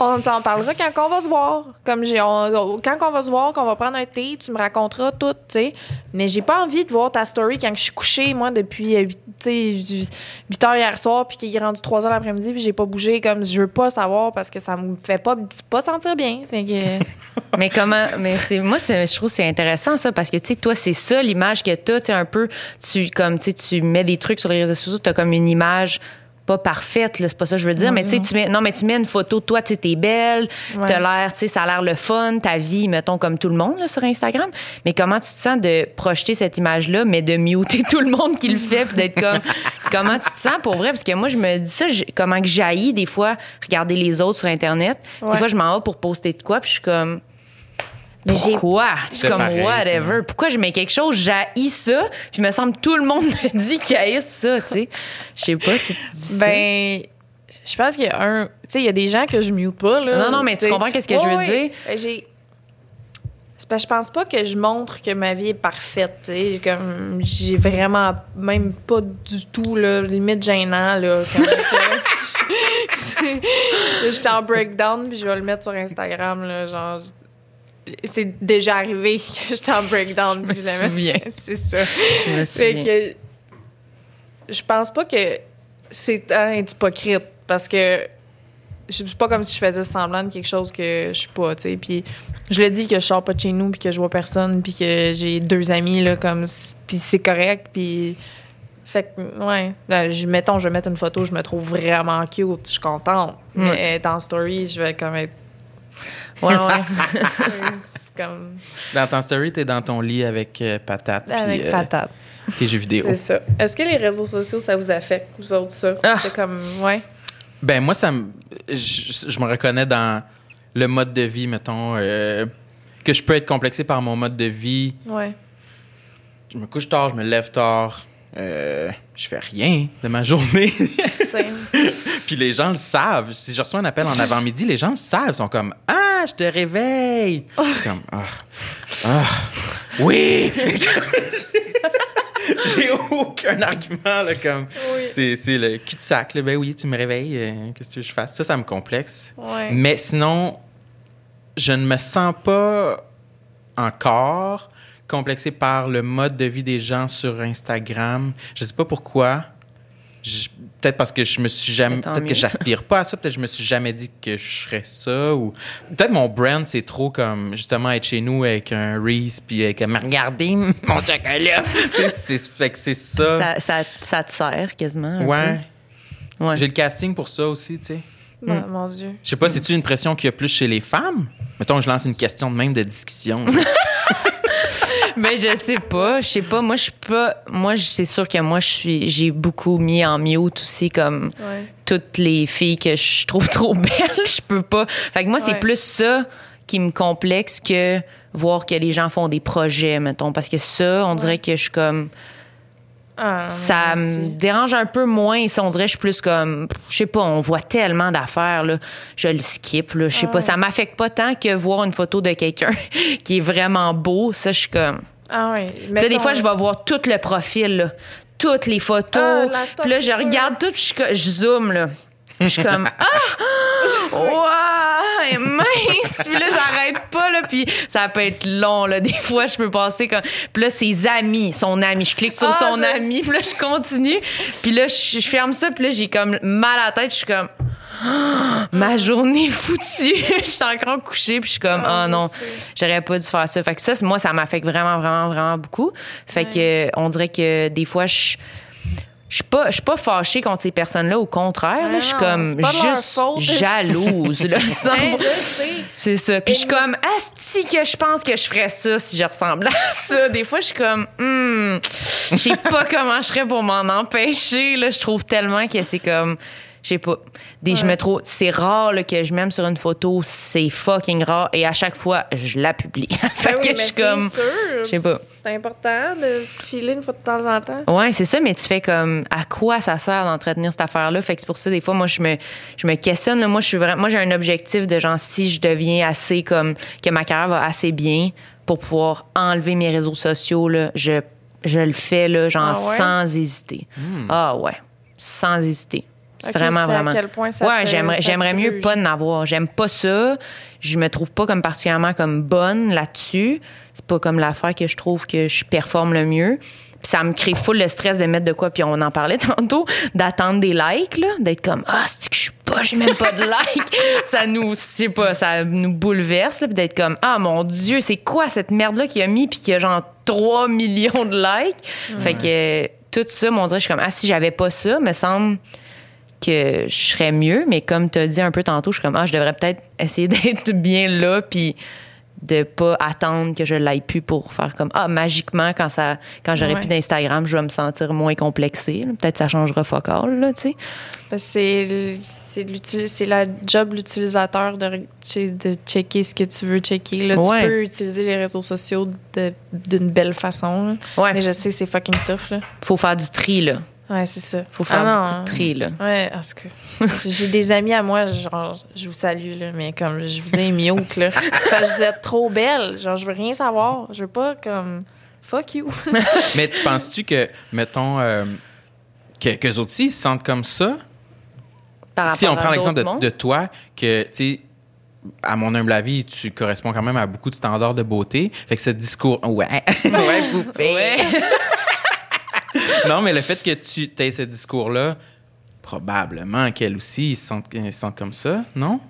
Speaker 4: on s'en parlera quand on va se voir. Comme j'ai on- quand on va se voir, qu'on va prendre un thé, tu me raconteras tout, tu sais. Mais j'ai pas envie de voir ta story quand je suis couchée moi depuis 8 heures hier soir puis qu'il est rendu 3 heures l'après-midi puis j'ai pas bougé comme je veux pas savoir parce que ça me fait pas pas sentir bien. Fait que *laughs*
Speaker 3: mais comment mais c'est moi c'est- je trouve que c'est intéressant ça parce que tu sais toi c'est ça l'image que tu sais un peu tu comme tu mets des trucs sur les réseaux sociaux tu as comme une image pas parfaite c'est pas ça que je veux dire mais tu sais tu mets non mais tu mets une photo de toi tu sais t'es belle
Speaker 4: Ouais.
Speaker 3: t'as l'air tu sais ça a l'air le fun ta vie mettons comme tout le monde là, sur Instagram mais comment tu te sens de projeter cette image là mais de muter *laughs* tout le monde qui le fait puis d'être comme *laughs* comment tu te sens pour vrai? Parce que moi je me dis ça comment que j'haïs des fois regarder les autres sur internet
Speaker 4: Ouais.
Speaker 3: des fois je m'en vais pour poster de quoi puis je suis comme
Speaker 4: Mais
Speaker 3: pourquoi? C'est comme
Speaker 2: pareil,
Speaker 3: whatever. Pourquoi je mets quelque chose, j'haïs ça, puis me semble que tout le monde *laughs* me dit qu'il haït ça, tu sais. Je sais pas, tu dis.
Speaker 4: Ben, je pense qu'il y a un. Tu sais, il y a des gens que je mute pas, là.
Speaker 3: Non, non, mais tu comprends qu'est-ce que je veux dire?
Speaker 4: J'ai. Parce que je pense pas que je montre que ma vie est parfaite, tu sais. Comme, j'ai vraiment même pas du tout, là, limite gênant, là. Quand que- *laughs* *laughs* J'étais en breakdown, puis je vais le mettre sur Instagram, là, genre. C'est déjà arrivé *laughs* que j'étais en breakdown.
Speaker 3: Je me
Speaker 4: jamais-
Speaker 3: souviens. *laughs*
Speaker 4: C'est ça.
Speaker 3: Je me
Speaker 4: Fait
Speaker 3: souviens.
Speaker 4: que je pense pas que c'est être hypocrite parce que je c'est pas comme si je faisais semblant de quelque chose que je suis pas, tu sais. Puis je le dis que je sors pas de chez nous puis que je vois personne puis que j'ai deux amis là comme puis c'est correct puis fait que ouais, là, je mettons je vais mettre une photo, je me trouve vraiment cute, je suis contente. Mais dans story, je vais comme être
Speaker 3: Ouais, ouais. *laughs*
Speaker 4: c'est comme
Speaker 2: Dans ton story, t'es dans ton lit avec euh, patate. puis,
Speaker 4: avec
Speaker 2: euh,
Speaker 4: patate.
Speaker 2: tes jeux vidéo.
Speaker 4: C'est ça. Est-ce que les réseaux sociaux, ça vous affecte, vous autres, ça?
Speaker 3: Ah.
Speaker 4: C'est comme, ouais.
Speaker 2: Ben moi, ça me, je, je me reconnais dans le mode de vie, mettons, euh, que je peux être complexé par mon mode de vie.
Speaker 4: Ouais.
Speaker 2: Je me couche tard, je me lève tard. Euh, je fais rien de ma journée. Puis les gens le savent. Si je reçois un appel en avant-midi, les gens le savent. Ils sont comme Ah, je te réveille. Je suis comme Ah, ah, oui. *laughs* J'ai aucun argument là, comme
Speaker 4: Oui.
Speaker 2: c'est c'est le cul-de-sac. là. Ben oui, tu me réveilles. euh, Qu'est-ce que tu veux que je fasse Ça, ça me complexe.
Speaker 4: Ouais.
Speaker 2: Mais sinon, je ne me sens pas encore complexé par le mode de vie des gens sur Instagram. Je sais pas pourquoi. Peut-être parce que je me suis jamais. Peut-être que j'aspire pas à ça. Peut-être que je me suis jamais dit que je serais ça. Ou peut-être mon brand, c'est trop comme justement être chez nous avec un Reese puis avec un regardez *laughs* mon chocolat. Tu sais, c'est fait que c'est ça.
Speaker 3: ça, ça, ça te sert quasiment.
Speaker 2: Ouais.
Speaker 3: Ouais.
Speaker 2: J'ai le casting pour ça aussi, tu sais.
Speaker 4: Mon,
Speaker 3: Mm.
Speaker 4: mon Dieu.
Speaker 2: Je sais pas, c'est-tu une pression qu'il y a plus chez les femmes? Mettons, je lance une question de même de discussion. *laughs*
Speaker 3: Mais je sais pas, je sais pas. Moi, je suis pas. Moi, c'est sûr que moi, je suis. J'ai beaucoup mis en mute aussi comme
Speaker 4: Ouais.
Speaker 3: toutes les filles que je trouve trop *laughs* belles. Je peux pas. Fait que moi, c'est
Speaker 4: Ouais.
Speaker 3: plus ça qui me complexe que voir que les gens font des projets, mettons. Parce que ça, on dirait que je suis comme.
Speaker 4: Ah,
Speaker 3: ça me dérange un peu moins. Ça, on dirait que je suis plus comme, je sais pas, on voit tellement d'affaires, là. Je le skip, là. Je sais pas, ça m'affecte pas tant que voir une photo de quelqu'un *laughs* qui est vraiment beau. Ça, je suis comme.
Speaker 4: Ah.
Speaker 3: Puis là, des fois, je vais voir tout le profil, là. Toutes les photos.
Speaker 4: Ah,
Speaker 3: puis là, je regarde tout, puis je, je zoome, là. Puis je suis comme, *laughs* ah! Est mince! Puis là, j'arrête pas, là. Puis ça peut être long, là. Des fois, je peux passer comme. Puis là, ses amis, son ami. Je clique sur
Speaker 4: Ah,
Speaker 3: son
Speaker 4: je
Speaker 3: ami, puis là, je continue. Puis là, je, je ferme ça, puis là, j'ai comme mal à la tête. Je suis comme, Ah, *gasps* ma journée est foutue. *laughs* Je suis encore couchée, puis je suis comme, oh non, j'aurais pas dû faire ça. Fait que ça, moi, ça m'affecte vraiment, vraiment, vraiment beaucoup. Fait que, on dirait que des fois, je. Je suis pas, pas fâchée contre ces personnes-là, au contraire. là, je suis comme juste jalouse. Là, *laughs*
Speaker 4: Hein, sais.
Speaker 3: c'est ça. Puis je suis comme, asti que je pense que je ferais ça si je ressemblais à *laughs* ça. Des fois, je suis comme, hmm, je sais pas *laughs* comment je ferais pour m'en empêcher. Là, je trouve tellement que c'est comme, je sais pas. Des, Je me trouve, c'est rare là, que je m'aime sur une photo, c'est fucking rare. Et à chaque fois, je la publie. *laughs* fait
Speaker 4: Ben oui,
Speaker 3: que je suis
Speaker 4: c'est
Speaker 3: comme,
Speaker 4: sûr,
Speaker 3: je sais pas.
Speaker 4: C'est important de se filer une fois de temps en temps.
Speaker 3: Ouais, c'est ça, mais tu fais comme à quoi ça sert d'entretenir cette affaire-là? Fait que c'est pour ça des fois moi je me je me questionne là, moi je suis vraiment moi j'ai un objectif de genre si je deviens assez comme que ma carrière va assez bien pour pouvoir enlever mes réseaux sociaux là, je je le fais là genre
Speaker 4: Ah ouais?
Speaker 3: sans hésiter. Ah ouais, sans hésiter. C'est vraiment
Speaker 4: c'est à
Speaker 3: vraiment.
Speaker 4: quel point ça
Speaker 3: ouais, j'aimerais j'aimerais mieux pas en avoir. J'aime pas ça. Je me trouve pas comme particulièrement comme bonne là-dessus. C'est pas comme l'affaire que je trouve que je performe le mieux. Puis ça me crée full le stress de mettre de quoi. Puis on en parlait *laughs* tantôt, d'attendre des likes, là, d'être comme ah c'est que je suis pas, j'ai même pas de *laughs* likes. ça nous, je sais pas, ça nous bouleverse là, puis d'être comme ah mon dieu, c'est quoi cette merde là qui a mis puis qui a genre 3 millions de likes. Fait que euh, tout ça, mon dieu, je suis comme ah si j'avais pas ça, me semble que je serais mieux, mais comme tu as dit un peu tantôt, je suis comme, ah, je devrais peut-être essayer *laughs* d'être bien là, puis de pas attendre que je l'aille plus pour faire comme, ah, magiquement, quand, ça, quand j'aurai
Speaker 4: Ouais.
Speaker 3: plus d'Instagram, je vais me sentir moins complexée. Peut-être ça changera fuck all, là, tu sais.
Speaker 4: Que C'est c'est la job de l'utilisateur de, de checker ce que tu veux checker. Là,
Speaker 3: Ouais.
Speaker 4: Tu peux utiliser les réseaux sociaux d'une belle façon. là.
Speaker 3: Ouais,
Speaker 4: Mais je sais, c'est fucking tough. Là.
Speaker 3: faut faire du tri, là.
Speaker 4: Ouais, c'est ça.
Speaker 3: Faut faire
Speaker 4: Ah
Speaker 3: beaucoup de tri, là.
Speaker 4: Ouais, parce que j'ai des amis à moi, genre, je vous salue, là, mais comme je vous ai mute, là. *laughs* C'est parce que vous êtes trop belle. Genre, je veux rien savoir. Je veux pas, comme, fuck you. *laughs*
Speaker 2: Mais tu penses-tu que, mettons, euh, que, qu'eux aussi ils se sentent comme ça?
Speaker 3: Par
Speaker 2: si on prend l'exemple de, de toi, que, tu sais, à mon humble avis, tu corresponds quand même à beaucoup de standards de beauté. Fait que ce discours. Ouais, *laughs* ouais, poupée. Non, mais le fait que tu aies ce discours-là, probablement qu'elle aussi, ils se sentent, ils se sentent comme ça, non?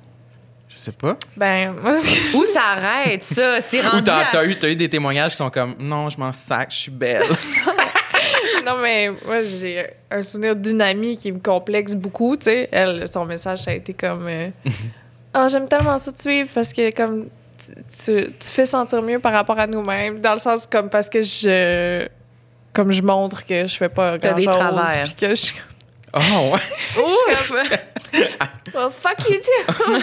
Speaker 2: Je sais pas.
Speaker 4: ben, moi, c'est-
Speaker 3: Où ça arrête, ça? C'est
Speaker 2: Ou
Speaker 3: rendu
Speaker 2: t'as,
Speaker 3: à-
Speaker 2: t'as eu, t'as eu des témoignages qui sont comme non, je m'en sac, je suis belle. *laughs*
Speaker 4: non, mais moi, j'ai un souvenir d'une amie qui me complexe beaucoup, tu sais. Elle, son message, ça a été comme, euh, *laughs* Ah, j'aime tellement ça te suivre parce que comme tu, tu, tu fais sentir mieux par rapport à nous-mêmes, dans le sens comme parce que je comme je montre que je fais pas
Speaker 3: T'as
Speaker 4: grand
Speaker 3: des
Speaker 4: chose
Speaker 3: travers.
Speaker 4: puis que je
Speaker 2: Oh, ouais. *laughs*
Speaker 4: Ouf! *laughs* well, fuck you too! *laughs*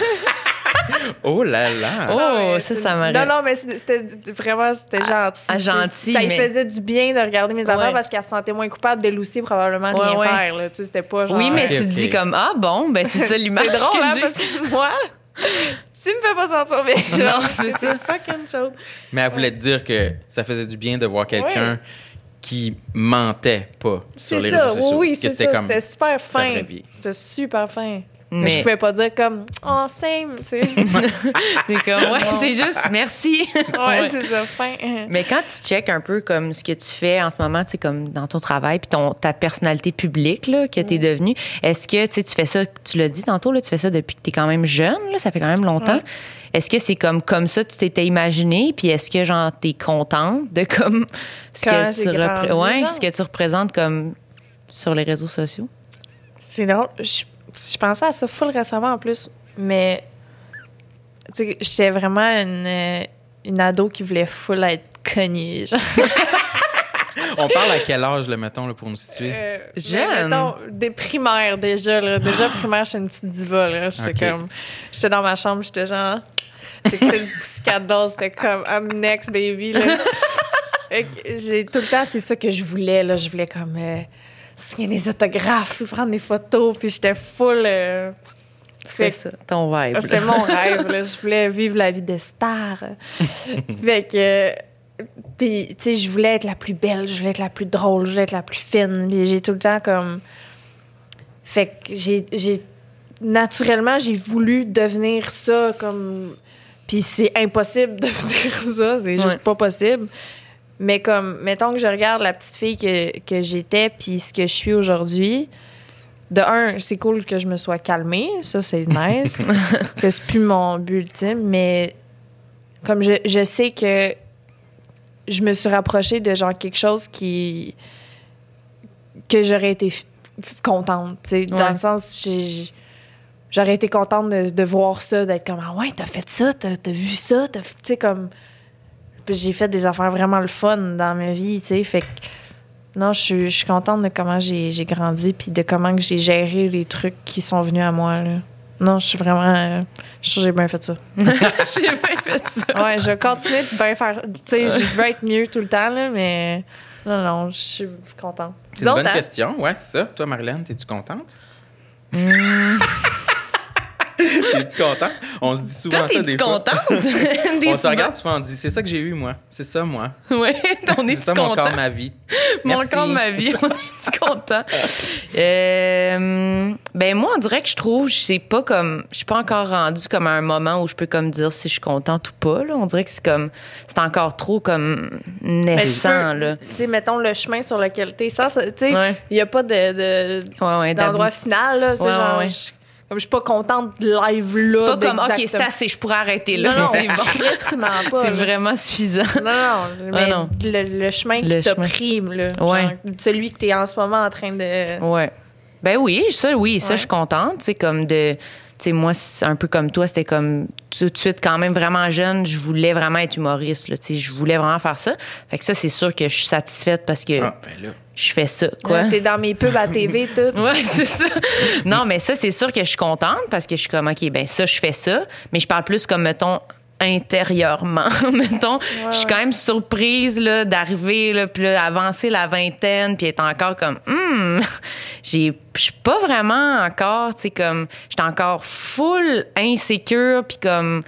Speaker 2: Oh là là.
Speaker 3: Oh,
Speaker 4: Non, mais
Speaker 3: ça,
Speaker 4: c'est-
Speaker 3: ça m'aurait-
Speaker 4: Non, non, mais c'était vraiment, c'était gentil.
Speaker 3: ah, gentil,
Speaker 4: Ça lui
Speaker 3: mais-
Speaker 4: faisait du bien de regarder mes affaires
Speaker 3: Ouais.
Speaker 4: parce qu'elle se sentait moins coupable de Lucie probablement
Speaker 3: Ouais,
Speaker 4: rien
Speaker 3: ouais.
Speaker 4: faire. là. Tu sais, C'était pas genre...
Speaker 3: Oui, mais
Speaker 2: Ok,
Speaker 3: tu te dis comme ah bon, ben c'est ça l'image
Speaker 4: C'est drôle,
Speaker 3: que
Speaker 4: hein, parce que moi, tu me fais pas sentir bien. Genre,
Speaker 3: Non, c'est ça.
Speaker 4: fucking chaud.
Speaker 2: Mais elle voulait te dire que ça faisait du bien de voir quelqu'un
Speaker 4: Ouais.
Speaker 2: Qui mentait pas sur les
Speaker 4: ça,
Speaker 2: réseaux sociaux.
Speaker 4: oui,
Speaker 2: que
Speaker 4: c'est
Speaker 2: c'était
Speaker 4: ça.
Speaker 2: comme
Speaker 4: C'était super fin. C'était super fin. Mais,
Speaker 3: Mais
Speaker 4: je pouvais pas dire comme « Oh, same », tu sais. *laughs*
Speaker 3: t'es comme ouais, t'es juste merci. *laughs*
Speaker 4: ouais,
Speaker 3: Ouais.
Speaker 4: c'est ça, fin.
Speaker 3: Mais quand tu checkes un peu comme ce que tu fais en ce moment, tu sais, comme dans ton travail, puis ton, ta personnalité publique là, que tu es devenue, est-ce que tu sais, tu fais ça, tu l'as dit tantôt, là, tu fais ça depuis que tu es quand même jeune, là, ça fait quand même longtemps. Est-ce que c'est comme comme ça que tu t'étais imaginé, puis est-ce que genre t'es contente de comme ce
Speaker 4: Quand
Speaker 3: que tu
Speaker 4: grandi,
Speaker 3: ouais, ce que tu représentes comme sur les réseaux sociaux?
Speaker 4: C'est drôle. Je, je pensais à ça full récemment en plus. Mais, tu sais, j'étais vraiment une, euh, une ado qui voulait full être connue. genre. *laughs*
Speaker 2: On parle à quel âge, le mettons, là, pour nous situer?
Speaker 4: Euh,
Speaker 3: Jeune.
Speaker 4: mettons, des primaires déjà. Là. Déjà, primaire, j'étais une petite diva. là. J'étais comme. J'étais dans ma chambre, j'étais genre. J'écoutais du Pussycat Dolls, c'était comme I'm next baby. Là. *laughs* J'ai tout le temps, c'est ça que je voulais. Là. Je voulais comme euh, signer des autographes, puis prendre des photos, puis j'étais full. euh,
Speaker 3: C'était ça, ton vibe.
Speaker 4: ah, C'était mon rêve. Là. Je voulais vivre la vie de star. *laughs* fait que. Puis, tu sais, je voulais être la plus belle, je voulais être la plus drôle, je voulais être la plus fine. Puis j'ai tout le temps comme. Fait que j'ai- Naturellement, j'ai voulu devenir ça comme. Puis c'est impossible de *laughs* devenir ça, c'est juste
Speaker 3: Ouais.
Speaker 4: pas possible. Mais comme, mettons que je regarde la petite fille que, que j'étais, puis ce que je suis aujourd'hui, de un, c'est cool que je me sois calmée, ça c'est *laughs* nice, que c'est plus mon but ultime, mais comme je, je sais que je me suis rapprochée de genre quelque chose qui que j'aurais été contente, tu sais, dans le sens j'ai- j'aurais été contente de, de voir ça, d'être comme ah ouais t'as fait ça, t'as as vu ça, t'as- tu sais comme puis j'ai fait des affaires vraiment le fun dans ma vie, tu sais, fait que non, je suis, je suis contente de comment j'ai j'ai grandi puis de comment que j'ai géré les trucs qui sont venus à moi. Là. Non, je suis vraiment. euh, je suis sûr que j'ai bien fait ça. *laughs* *laughs*
Speaker 3: J'ai bien fait ça.
Speaker 4: Ouais, je vais continuer de bien faire. Tu sais, je veux être mieux tout le temps, là, mais. Non, non, je suis contente.
Speaker 2: C'est une bonne
Speaker 4: hein?
Speaker 2: question, ouais, c'est ça. Toi, Marilyn, es-tu contente?
Speaker 3: Hmm. *laughs* *laughs*
Speaker 2: Es-tu contente? On se dit souvent
Speaker 3: Toi,
Speaker 2: ça
Speaker 3: t'es-tu
Speaker 2: des fois.
Speaker 3: contente? *laughs* Des
Speaker 2: On se regarde souvent, on dit c'est ça que j'ai eu, moi. C'est ça, moi.
Speaker 3: Ouais, *laughs* on
Speaker 2: C'est
Speaker 3: est-tu
Speaker 2: ça, mon
Speaker 3: content?
Speaker 2: corps, ma vie.
Speaker 3: Mon
Speaker 2: Merci.
Speaker 3: corps, ma vie, on est-tu content? Euh, ben moi, on dirait que je trouve, je sais pas comme, je suis pas encore rendue comme à un moment où je peux comme dire si je suis contente ou pas. Là. On dirait que c'est comme, c'est encore trop comme
Speaker 4: Mais tu
Speaker 3: naissant
Speaker 4: peux-
Speaker 3: là.
Speaker 4: Tu sais, mettons le chemin sur lequel t'es. Ça, tu sais, il
Speaker 3: Ouais.
Speaker 4: n'y a pas de, de-
Speaker 3: Ouais, ouais,
Speaker 4: d'endroit final, là. C'est
Speaker 3: Ouais,
Speaker 4: genre.
Speaker 3: ouais, ouais.
Speaker 4: je- comme je suis pas contente de live là.
Speaker 3: C'est pas comme, ok, c'est assez, je pourrais arrêter là.
Speaker 4: Non, non, *laughs*
Speaker 3: c'est bon.
Speaker 4: crissement pas.
Speaker 3: C'est
Speaker 4: là.
Speaker 3: vraiment suffisant.
Speaker 4: Non, non, mais
Speaker 3: non.
Speaker 4: Le, le chemin
Speaker 3: Le
Speaker 4: qui t'a pris, là.
Speaker 3: Ouais.
Speaker 4: Genre, celui que t'es en ce moment en train de.
Speaker 3: Ouais. Ben oui, ça, oui, ça,
Speaker 4: Ouais.
Speaker 3: je suis contente. C'est comme de. Tu sais, moi, c'est un peu comme toi, c'était comme tout de suite, quand même vraiment jeune, je voulais vraiment être humoriste. Là, Tu sais, je voulais vraiment faire ça. Fait que ça, c'est sûr que je suis satisfaite parce que
Speaker 2: Ah, ben là.
Speaker 3: Je fais ça. Quoi?
Speaker 4: T'es dans mes pubs à TV, *laughs* tout.
Speaker 3: Ouais, c'est ça. Non, mais ça, c'est sûr que je suis contente parce que je suis comme, OK, ben ça, je fais ça. Mais je parle plus comme, mettons, intérieurement. *laughs* mettons, je suis quand même surprise là, d'arriver, là, puis là, avancer la vingtaine, puis être encore comme, hum, *laughs* j'ai, je suis pas vraiment encore, tu sais, comme, j'étais encore full insécure, puis comme,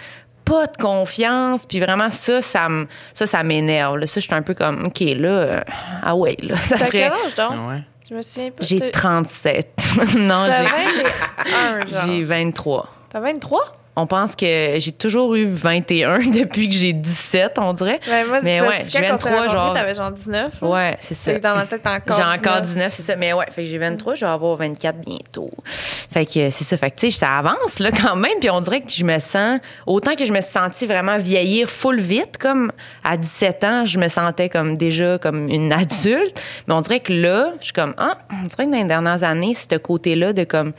Speaker 3: pas de confiance, puis vraiment ça, ça me, ça, ça m'énerve. là. Ça, je suis un peu comme, OK, là, euh, ah ouais, là, ça serait.
Speaker 4: quel âge donc?
Speaker 2: Ouais.
Speaker 4: Je me souviens pas.
Speaker 3: J'ai
Speaker 4: T'as-
Speaker 3: 37. *laughs* non,
Speaker 4: T'as
Speaker 3: j'ai.
Speaker 4: 21, genre.
Speaker 3: J'ai 23.
Speaker 4: T'as 23?
Speaker 3: On pense que j'ai toujours eu 21 *laughs* depuis que j'ai 17, on dirait.
Speaker 4: Ben, moi,
Speaker 3: Mais ouais,
Speaker 4: c'est
Speaker 3: j'ai
Speaker 4: quand on s'est
Speaker 3: 23,
Speaker 4: rencontrés,
Speaker 3: genre-
Speaker 4: T'avais genre 19. hein?
Speaker 3: Ouais, c'est ça.
Speaker 4: Dans ma tête, encore
Speaker 3: J'ai encore
Speaker 4: 19.
Speaker 3: 19, c'est ça. Mais ouais, fait que j'ai 23, je vais avoir 24 bientôt. Fait que c'est ça. Fait que, tu sais, ça avance, là, *laughs* quand même. Puis on dirait que je me sens, autant que je me suis sentie vraiment vieillir full vite, comme à 17 ans, je me sentais comme déjà comme une adulte. Mais on dirait que là, je suis comme, ah, on dirait que dans les dernières années, ce côté-là de comme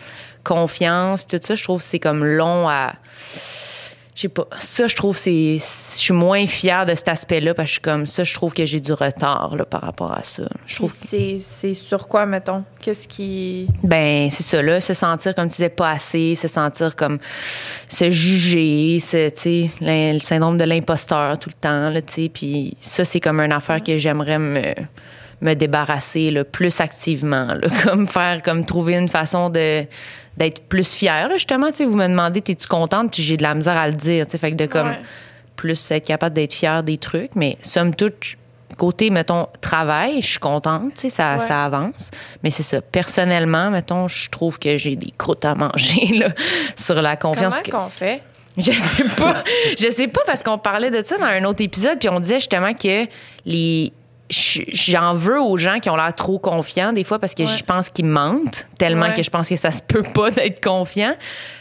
Speaker 3: confiance, puis tout ça, je trouve que c'est comme long à je sais pas. Ça, je trouve, c'est. Je suis moins fière de cet aspect-là parce que je suis comme ça, je trouve que j'ai du retard là, par rapport à ça. Je trouve.
Speaker 4: C'est c'est sur quoi, mettons? Qu'est-ce qui.
Speaker 3: Ben, c'est ça, là. Se sentir, comme tu disais, pas assez, se sentir comme. se juger, se, tu sais, le syndrome de l'imposteur tout le temps, là, tu sais. Puis ça, c'est comme une affaire que j'aimerais me me débarrasser là, plus activement, là, *laughs* comme faire, comme trouver une façon de d'être plus fière. Là, justement, tu sais, vous me demandez, es-tu contente, puis j'ai de la misère à le dire, tu sais, fait que de comme
Speaker 4: Ouais.
Speaker 3: plus être capable d'être fière des trucs, mais somme toute, côté, mettons, travail, je suis contente, tu sais, ça,
Speaker 4: Ouais.
Speaker 3: ça avance. Mais c'est ça, personnellement, mettons, je trouve que j'ai des croûtes à manger, *laughs* là, sur la confiance.
Speaker 4: Comment qu'on fait? *laughs*
Speaker 3: je sais pas. je sais pas parce qu'on parlait de ça dans un autre épisode, puis on disait justement que les. J'en veux aux gens qui ont l'air trop confiants des fois parce que
Speaker 4: Ouais.
Speaker 3: je pense qu'ils mentent tellement
Speaker 4: Ouais.
Speaker 3: que je pense que ça se peut pas *laughs* d'être confiant.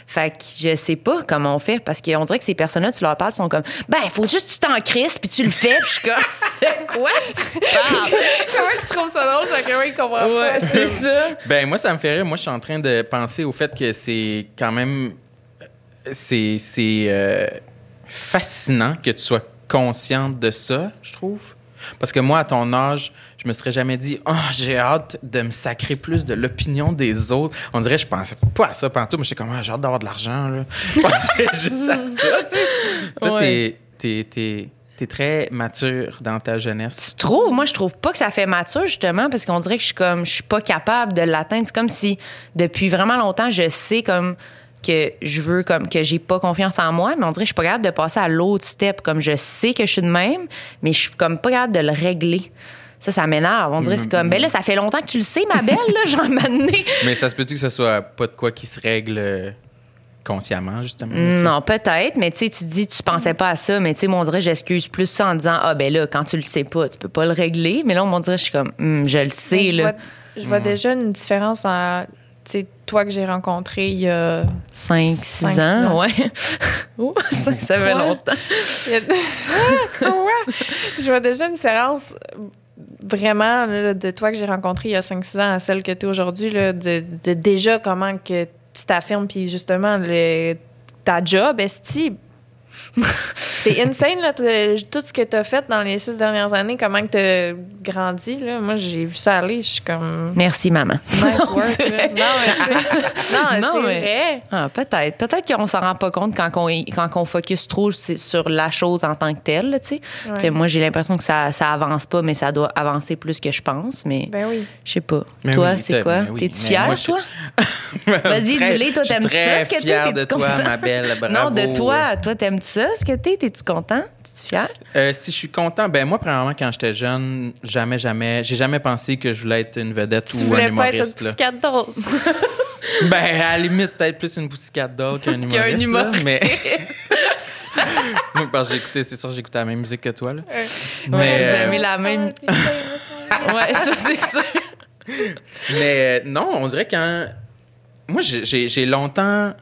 Speaker 3: Fait que je sais pas comment on fait parce qu'on dirait que ces personnes-là, tu leur parles, ils sont comme ben, il faut juste que tu t'en crisses puis tu le fais. Puis je suis comme *laughs* *laughs* quoi tu parles?
Speaker 4: Comment tu trouves ça drôle? Ça, comment il comprend
Speaker 3: Ouais,
Speaker 4: pas?
Speaker 3: c'est ça.
Speaker 2: Ben moi, ça me fait rire. Moi, je suis en train de penser au fait que c'est quand même c'est c'est euh, fascinant que tu sois consciente de ça, je trouve. Parce que moi, à ton âge, je me serais jamais dit, oh, j'ai hâte de me sacrer plus de l'opinion des autres. On dirait, je pensais pas à ça pantoute, mais j'étais comme, Ah, j'ai hâte d'avoir de l'argent. Je *laughs* pensais juste à ça, tu sais. Toi,
Speaker 3: Ouais.
Speaker 2: t'es- t'es- t'es t'es très mature dans ta jeunesse.
Speaker 3: Tu trouves? Moi, je trouve pas que ça fait mature, justement, parce qu'on dirait que je suis comme, je suis pas capable de l'atteindre. C'est comme si, depuis vraiment longtemps, je sais comme que je veux, comme, que j'ai pas confiance en moi, mais on dirait que je suis pas capable de passer à l'autre step. Comme je sais que je suis de même, mais je suis comme pas capable de le régler. Ça, ça m'énerve. On dirait que c'est comme, ben là, ça fait longtemps que tu le sais, ma belle, là, *laughs* genre, m'amener.
Speaker 2: Mais ça se peut-tu que ce soit pas de quoi qui se règle euh, consciemment, justement?
Speaker 3: Non, peut-être, mais tu sais, tu dis, tu pensais pas à ça, mais tu sais, moi, on dirait, j'excuse plus ça en disant, ah, ben là, quand tu le sais pas, tu peux pas le régler. Mais là, on dirait, je suis comme, Hum, je le sais, là.
Speaker 4: vois, je vois déjà une différence en. Toi que j'ai rencontré il y a.
Speaker 3: 5, 6
Speaker 4: Cinq,
Speaker 3: ans, ouais. *laughs* Oh, ça, ça fait longtemps. *laughs*
Speaker 4: Quoi? Je vois déjà une différence vraiment là, de toi que j'ai rencontré il y a 5-6 ans à celle que tu es aujourd'hui, de, de déjà comment que tu t'affirmes, puis justement, le, ta job, esti. *laughs* C'est insane, là, t'as- tout ce que tu as fait dans les six dernières années, comment que tu as grandi. Là. Moi, j'ai vu ça aller, je suis comme.
Speaker 3: Merci, maman.
Speaker 4: Nice work. *laughs* là. Non, mais, c'est- non, *laughs*
Speaker 3: Non,
Speaker 4: c'est
Speaker 3: mais-
Speaker 4: vrai.
Speaker 3: Ah, peut-être. Peut-être qu'on s'en rend pas compte quand on, quand on focus trop c'est sur la chose en tant que telle, là, tu sais.
Speaker 4: Ouais.
Speaker 3: Fait, moi, j'ai l'impression que ça, ça avance pas, mais ça doit avancer plus que je pense. Mais
Speaker 4: Ben oui.
Speaker 3: je sais pas.
Speaker 2: Mais
Speaker 3: toi,
Speaker 2: oui,
Speaker 3: c'est quoi?
Speaker 2: oui.
Speaker 3: T'es-tu fière,
Speaker 2: moi,
Speaker 3: toi? Vas-y, dis-le. Toi, t'aimes-tu ça, ce que t'es?
Speaker 2: fier de
Speaker 3: T'es-tu
Speaker 2: toi,
Speaker 3: content?
Speaker 2: ma belle. Bravo.
Speaker 3: Non, de toi. Toi, t'aimes-tu ça, ce que t'es? T'es-tu content? T'es-tu fière?
Speaker 2: Euh, si je suis content, ben moi, premièrement, quand j'étais jeune, jamais, jamais, j'ai jamais pensé que je voulais être une vedette
Speaker 4: Tu
Speaker 2: ou un
Speaker 4: voulais pas être un
Speaker 2: humoriste. là.
Speaker 4: psychiatre *laughs*
Speaker 2: Ben, à la limite, peut-être plus une poussicade d'or *laughs* qu'un humoriste.
Speaker 3: Qu'un
Speaker 2: là,
Speaker 3: humoriste.
Speaker 2: mais. *laughs* Moi, parce que j'ai écouté, c'est sûr, j'ai écouté la même musique que toi. Là.
Speaker 3: Ouais,
Speaker 2: Mais,
Speaker 3: vous
Speaker 2: euh,
Speaker 3: aimez la même. Ouais, ça, c'est ça.
Speaker 2: Mais euh, non, on dirait quand. Moi, j'ai longtemps,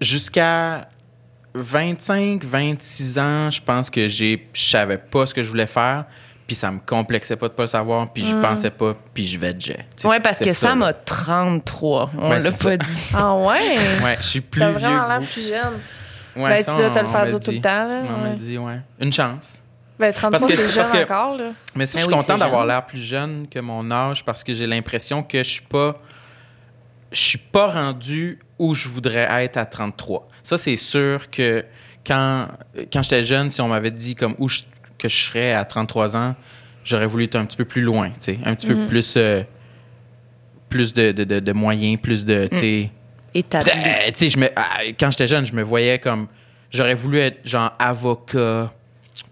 Speaker 2: jusqu'à 25, 26 ans, je pense que j'ai- je savais pas ce que je voulais faire. Puis ça me complexait pas de pas le savoir. Puis je pensais pas. Puis je vais jet. Tu sais,
Speaker 3: Mm. Ouais, parce que
Speaker 2: ça,
Speaker 3: Sam a 33. On l'a pas
Speaker 2: ça.
Speaker 3: dit.
Speaker 4: Ah ouais?
Speaker 2: Ouais, je suis plus
Speaker 4: T'as vraiment l'air plus jeune.
Speaker 2: Ouais,
Speaker 4: ben,
Speaker 2: ça,
Speaker 4: tu dois te le faire dire tout le temps. Là.
Speaker 2: On me
Speaker 4: ouais.
Speaker 2: dit, ouais. Une chance.
Speaker 4: Ben, 33,
Speaker 2: Parce que-
Speaker 4: c'est jeune
Speaker 2: que-
Speaker 4: encore. Là.
Speaker 2: Mais ça,
Speaker 3: Ben
Speaker 2: je suis
Speaker 3: oui,
Speaker 2: content d'avoir l'air plus jeune que mon âge parce que j'ai l'impression que je suis pas. Je suis pas rendu où je voudrais être à 33. Ça, c'est sûr que quand, quand j'étais jeune, si on m'avait dit comme où je- que je serais à 33 ans, j'aurais voulu être un petit peu plus loin, tu sais, un petit peu plus. euh, plus de, de, de- de moyens, plus de. tu sais,
Speaker 3: Établi.
Speaker 2: tu sais, je me- ah, quand j'étais jeune, je me voyais comme. J'aurais voulu être genre avocat,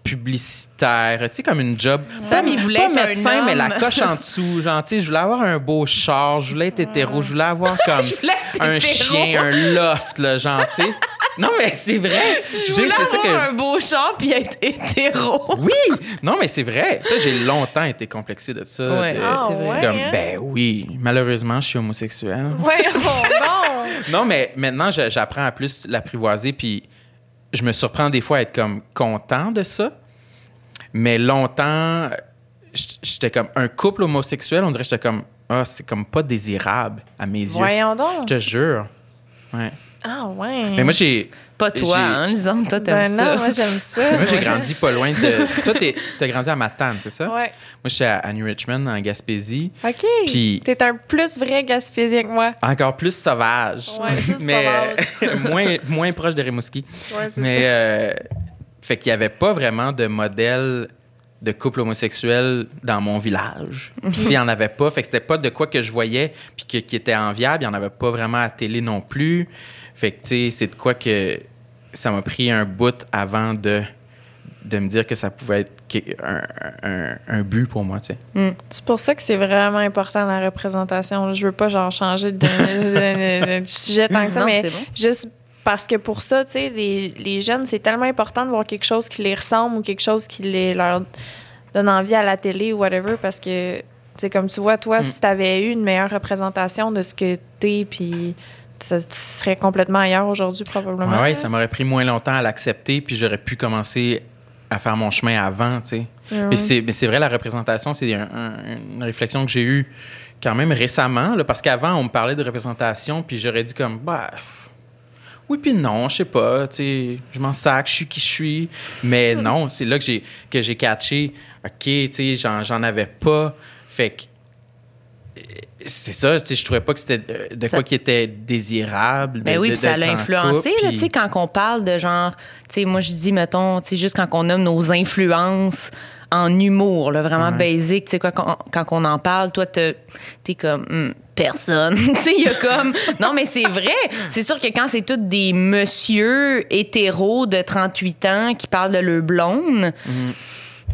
Speaker 2: publicitaire, tu sais, comme une job.
Speaker 3: Sam,
Speaker 2: Pas-
Speaker 3: il voulait
Speaker 2: pas
Speaker 3: être un
Speaker 2: médecin, mais la coche en dessous. Genre, tu sais, je voulais avoir un beau char, je voulais être hétéro, je voulais avoir *laughs* comme
Speaker 3: voulais
Speaker 2: un chien, un loft, là, genre, tu sais. Non, mais c'est vrai.
Speaker 3: Je
Speaker 2: J'ai-
Speaker 3: voulais
Speaker 2: ça
Speaker 3: avoir
Speaker 2: que-
Speaker 3: un beau char puis être hétéro. *laughs*
Speaker 2: Oui! Non, mais c'est vrai. Ça, j'ai longtemps été complexé de ça.
Speaker 3: Ouais,
Speaker 2: de-
Speaker 3: ça, c'est vrai.
Speaker 2: comme,
Speaker 4: hein?
Speaker 2: ben oui, malheureusement, je suis homosexuel.
Speaker 4: Ouais, oh non!
Speaker 2: non, mais maintenant, j'apprends à plus l'apprivoiser, puis je me surprends des fois à être comme content de ça. Mais longtemps, j'étais comme un couple homosexuel, on dirait que j'étais comme, ah, c'est comme pas désirable à mes yeux.
Speaker 4: Voyons donc.
Speaker 2: Je te jure. Ouais.
Speaker 4: Ah, ouais.
Speaker 2: Mais moi, j'ai.
Speaker 3: Pas toi, hein, Lisande? Toi, t'aimes
Speaker 4: Ben
Speaker 3: ça.
Speaker 4: non, moi, j'aime *laughs* ça.
Speaker 2: Moi, j'ai grandi pas loin de. *laughs* Toi, t'es- t'as grandi à Matane, c'est ça?
Speaker 4: Ouais.
Speaker 2: Moi, j'étais à, à New Richmond, en Gaspésie.
Speaker 4: OK.
Speaker 2: Puis-
Speaker 4: T'es un plus vrai Gaspésien que moi.
Speaker 2: Encore plus sauvage.
Speaker 4: Ouais, plus *laughs*
Speaker 2: mais
Speaker 4: sauvage.
Speaker 2: moins, moins proche de Rimouski.
Speaker 4: Ouais, c'est
Speaker 2: Mais, euh, fait qu'il n'y avait pas vraiment de modèle de couple homosexuel dans mon village. Puis, il n'y en avait pas. Fait que c'était pas de quoi que je voyais puis que- qui était enviable. Il n'y en avait pas vraiment à télé non plus. Fait que, tu sais, c'est de quoi que ça m'a pris un bout avant de, de me dire que ça pouvait être un, un- un but pour moi, tu sais.
Speaker 4: C'est pour ça que c'est vraiment important la représentation. Je veux pas genre changer de, de- de- de sujet tant que ça,
Speaker 3: Non,
Speaker 4: mais
Speaker 3: bon.
Speaker 4: juste parce que pour ça, tu sais, les, les jeunes, c'est tellement important de voir quelque chose qui les ressemble ou quelque chose qui les, leur donne envie à la télé ou whatever, parce que, tu sais, comme tu vois, toi, si tu avais eu une meilleure représentation de ce que t'es, puis ça, tu serais complètement ailleurs aujourd'hui, probablement.
Speaker 2: Ouais, ouais, ça m'aurait pris moins longtemps à l'accepter, puis j'aurais pu commencer à faire mon chemin avant, tu sais. Mais c'est, mais c'est vrai, la représentation, c'est un- un- une réflexion que j'ai eue quand même récemment, là, parce qu'avant, on me parlait de représentation, puis j'aurais dit comme, bah, oui, puis non, je sais pas, tu sais, je m'en sac, je suis qui je suis. Mais non, c'est là que j'ai, que j'ai catché, OK, tu sais, j'en, j'en avais pas. Fait que, c'est ça, je trouvais pas que c'était de
Speaker 3: Ça-
Speaker 2: quoi qui était désirable. de-
Speaker 3: Ben oui,
Speaker 2: de-
Speaker 3: puis ça l'a
Speaker 2: en
Speaker 3: influencé,
Speaker 2: couple,
Speaker 3: là,
Speaker 2: puis-
Speaker 3: tu sais, quand on parle de genre, tu sais, moi, je dis, mettons, tu sais, juste quand on nomme nos influences en humour, là, vraiment
Speaker 2: Ouais.
Speaker 3: basic, tu sais, quoi, quand, quand on en parle, toi, te- t'es comme, Hmm, personne. *laughs* tu sais, il y a comme, non, mais c'est vrai. C'est sûr que quand c'est tous des monsieur hétéros de 38 ans qui parlent de leur blonde,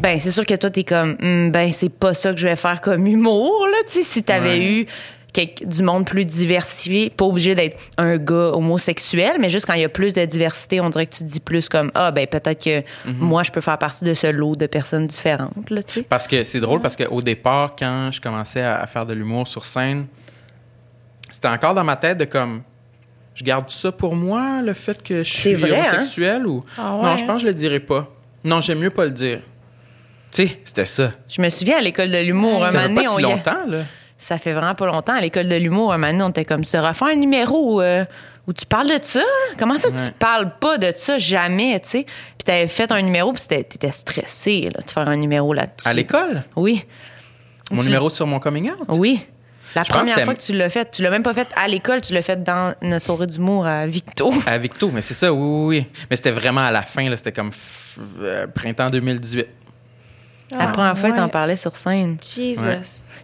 Speaker 3: ben c'est sûr que toi t'es comme Hmm, ben c'est pas ça que je vais faire comme humour là tu sais si t'avais
Speaker 2: Ouais.
Speaker 3: eu quelque- du monde plus diversifié pas obligé d'être un gars homosexuel mais juste quand il y a plus de diversité on dirait que tu te dis plus comme ah ben peut-être que moi je peux faire partie de ce lot de personnes différentes là tu sais
Speaker 2: Parce que c'est drôle parce qu'au départ, quand je commençais à, faire de l'humour sur scène, c'était encore dans ma tête de comme je garde ça pour moi, le fait que je suis
Speaker 3: vrai, hein?
Speaker 2: homosexuel ou.
Speaker 4: Ah ouais,
Speaker 2: non, je pense que je le dirais pas. Non, j'aime mieux pas le dire. Tu sais, c'était ça.
Speaker 3: je me souviens à l'école de l'humour un
Speaker 2: ça
Speaker 3: moment
Speaker 2: fait
Speaker 3: donné,
Speaker 2: pas
Speaker 3: on
Speaker 2: si
Speaker 3: y a-
Speaker 2: longtemps, là.
Speaker 3: ça fait vraiment pas longtemps à l'école de l'humour un moment donné, on était comme ça refais un numéro euh, où tu parles de ça là? comment ça
Speaker 2: Ouais.
Speaker 3: tu parles pas de ça jamais tu sais? Puis t'avais fait un numéro puis t'étais stressé là, de faire un numéro là-dessus
Speaker 2: À l'école,
Speaker 3: Oui.
Speaker 2: mon
Speaker 3: Tu-
Speaker 2: numéro sur mon coming out?
Speaker 3: Oui. La
Speaker 2: Je
Speaker 3: première fois que tu l'as fait, tu l'as même pas fait à l'école, tu l'as fait dans notre soirée d'humour à Victo. *laughs*
Speaker 2: À Victo, mais c'est ça, oui, oui, oui. Mais c'était vraiment à la fin, là. C'était comme f- euh, printemps 2018.
Speaker 3: La
Speaker 4: Ah,
Speaker 3: première fois
Speaker 4: ouais.
Speaker 3: t'en parlais sur scène.
Speaker 4: Jesus.
Speaker 2: Ouais.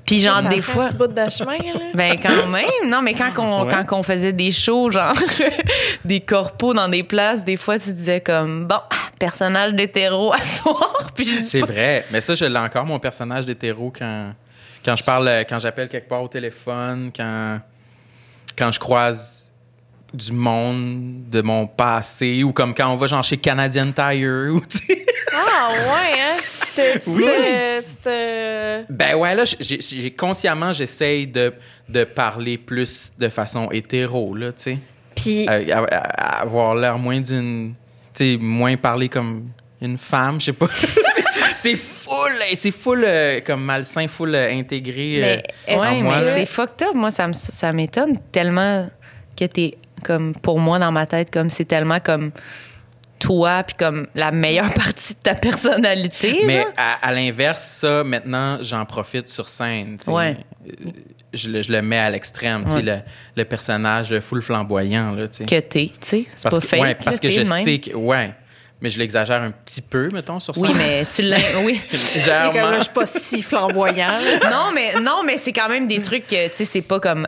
Speaker 3: Puis genre
Speaker 4: Ça
Speaker 3: des
Speaker 4: fait
Speaker 3: fois
Speaker 4: Un petit bout de chemin, là. *laughs*
Speaker 3: ben quand même, non mais quand on
Speaker 2: Ouais.
Speaker 3: quand on faisait des shows genre *laughs* des corpos dans des places, des fois tu disais comme bon, personnage d'hétéro à soir, *laughs* puis
Speaker 2: C'est
Speaker 3: pas-
Speaker 2: vrai. Mais ça, je l'ai encore, mon personnage d'hétéro, quand, quand je parle, quand j'appelle quelque part au téléphone, quand, quand je croise du monde de mon passé, ou comme quand on va genre chez Canadian Tire, ou. *laughs*
Speaker 4: Ah, ouais, hein? Tu te. Tu
Speaker 2: Oui.
Speaker 4: te, tu te-
Speaker 2: Ben ouais, là, j'ai- consciemment, j'essaye de, de parler plus de façon hétéro, là, tu sais.
Speaker 4: Puis,
Speaker 2: Euh, avoir l'air moins d'une. Tu sais, moins parler comme une femme, je sais pas. *laughs* C'est- full, c'est full euh, comme malsain, full euh, intégré. euh,
Speaker 4: Mais
Speaker 3: Ouais,
Speaker 2: moi,
Speaker 3: mais c'est fucked up? Moi, ça me- ça m'étonne tellement que t'es comme, pour moi, dans ma tête, comme c'est tellement comme toi, puis comme la meilleure *laughs* partie de ta personnalité.
Speaker 2: Mais
Speaker 3: genre.
Speaker 2: à, à l'inverse, ça, maintenant, j'en profite sur scène.
Speaker 3: Ouais.
Speaker 2: Euh, Je le, je le mets à l'extrême, tu sais,
Speaker 3: Ouais.
Speaker 2: le, le personnage full flamboyant, là, tu sais.
Speaker 3: que t'es, tu sais. C'est
Speaker 2: Parce
Speaker 3: pas
Speaker 2: que,
Speaker 3: fake.
Speaker 2: ouais, parce
Speaker 3: là,
Speaker 2: que je
Speaker 3: même.
Speaker 2: sais que. Ouais. Mais je l'exagère un petit peu, mettons, sur scène.
Speaker 3: Oui, mais tu l'as. *laughs* Oui.
Speaker 2: Légèrement. *laughs*
Speaker 4: je suis pas si flamboyant,
Speaker 3: non, mais, non, mais c'est quand même des trucs que, tu sais, c'est pas comme.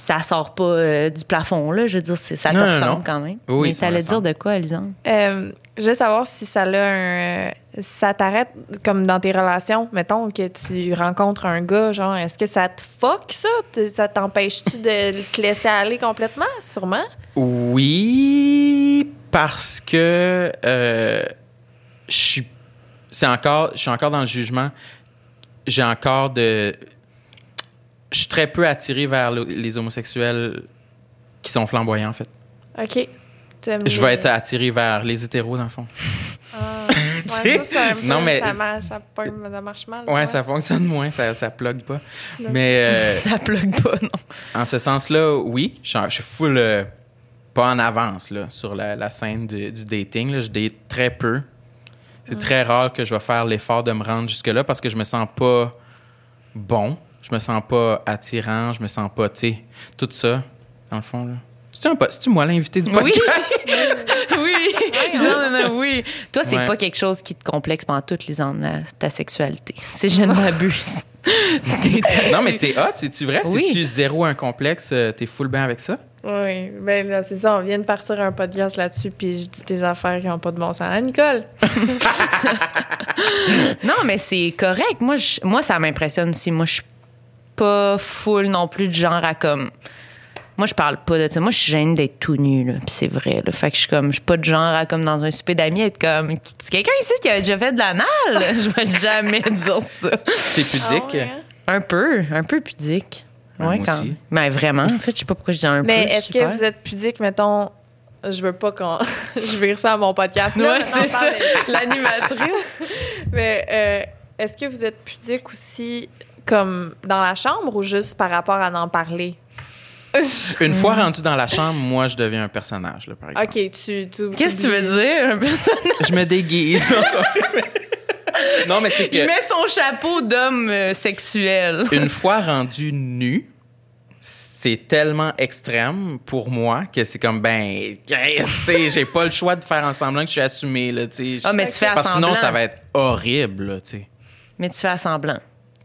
Speaker 3: Ça sort pas euh, du plafond, là. Je veux dire, c'est- ça te ressemble
Speaker 2: non.
Speaker 3: quand même.
Speaker 2: Oui,
Speaker 3: mais
Speaker 2: ça
Speaker 3: allait dire de quoi, Alisande?
Speaker 4: Euh, je veux savoir si ça a un. si ça t'arrête comme dans tes relations, mettons que tu rencontres un gars, genre, est-ce que ça te fuck ça? Ça t'empêche-tu de te laisser aller complètement? Sûrement.
Speaker 2: Oui, parce que euh, je suis, c'est encore, je suis encore dans le jugement. J'ai encore de, je suis très peu attiré vers le- les homosexuels qui sont flamboyants, en fait.
Speaker 4: OK.
Speaker 2: Je vais
Speaker 4: les-
Speaker 2: être attiré vers les hétéros, dans le fond.
Speaker 4: Ah, *laughs*
Speaker 2: Tu sais?
Speaker 4: ouais, ça, peu-
Speaker 2: Non, mais-
Speaker 4: Ça, ça, ça marche mal.
Speaker 2: Ouais, ça fonctionne moins, ça, ça plug pas.
Speaker 4: Non,
Speaker 2: Mais euh,
Speaker 3: Ça plug pas, non.
Speaker 2: en ce sens-là, oui, je suis, je suis full euh, pas en avance là, sur la, la scène du, du dating. là. Je date très peu. C'est très rare que je vais faire l'effort de me rendre jusque-là parce que je me sens pas bon, je me sens pas attirant, je me sens pas, tu sais, tout ça, dans le fond. là. C'est-tu, c'est-tu moi l'invité du
Speaker 3: Oui.
Speaker 2: podcast? *laughs*
Speaker 3: oui. Lisanne, oui. Toi, c'est
Speaker 2: Ouais.
Speaker 3: pas quelque chose qui te complexe pendant toute Lisanne, la- ta sexualité. *laughs* Si je ne m'abuse. *laughs*
Speaker 2: Non, mais c'est hot, c'est-tu vrai?
Speaker 3: Oui.
Speaker 2: Si tu zéro un complexe, euh, t'es full bien avec ça?
Speaker 4: Oui, ben là, c'est ça, on vient de partir un podcast là-dessus, puis je dis des affaires qui n'ont pas de bon sens. Hein, Nicole?
Speaker 3: Non, mais c'est correct. Moi, je- moi ça m'impressionne aussi. Moi, je suis pas full non plus de genre à comme. Moi, je parle pas de ça. Moi, je suis gênée d'être tout nu, là. Puis c'est vrai, là. Fait que je suis comme, je suis pas de genre à, comme dans un souper d'amis, être comme, c'est quelqu'un ici qui a déjà fait de l'anal? *laughs* je vais jamais *laughs* dire ça.
Speaker 2: C'est pudique?
Speaker 4: Ah ouais?
Speaker 3: Un peu, un peu pudique.
Speaker 2: Ouais,
Speaker 3: Ouais,
Speaker 2: moi
Speaker 3: quand
Speaker 2: aussi.
Speaker 3: Mais vraiment, en fait, je sais pas pourquoi je dis un
Speaker 4: Mais
Speaker 3: peu.
Speaker 4: est-ce
Speaker 3: super.
Speaker 4: que vous êtes pudique, mettons, je veux pas qu'on. *laughs* je vire ça à mon podcast. là,
Speaker 3: Ouais, c'est ça, l'animatrice.
Speaker 4: Mais euh, est-ce que vous êtes pudique aussi, comme dans la chambre ou juste par rapport à en parler? *laughs*
Speaker 2: Une fois rendu dans la chambre, moi, je deviens un personnage, là, par exemple.
Speaker 4: OK, tu. tu
Speaker 3: Qu'est-ce que tu veux dire, un personnage?
Speaker 2: Je me déguise. Non, ça- non, mais c'est
Speaker 3: Il
Speaker 2: que
Speaker 3: met son chapeau d'homme euh, sexuel.
Speaker 2: une fois rendu nu, c'est tellement extrême pour moi que c'est comme ben, tu sais, j'ai pas le choix de faire en semblant que je suis assumé là, tu sais.
Speaker 3: Ah, mais tu fais à
Speaker 2: Parce que sinon, ça va être horrible, là, tu sais.
Speaker 3: Mais tu fais à semblant.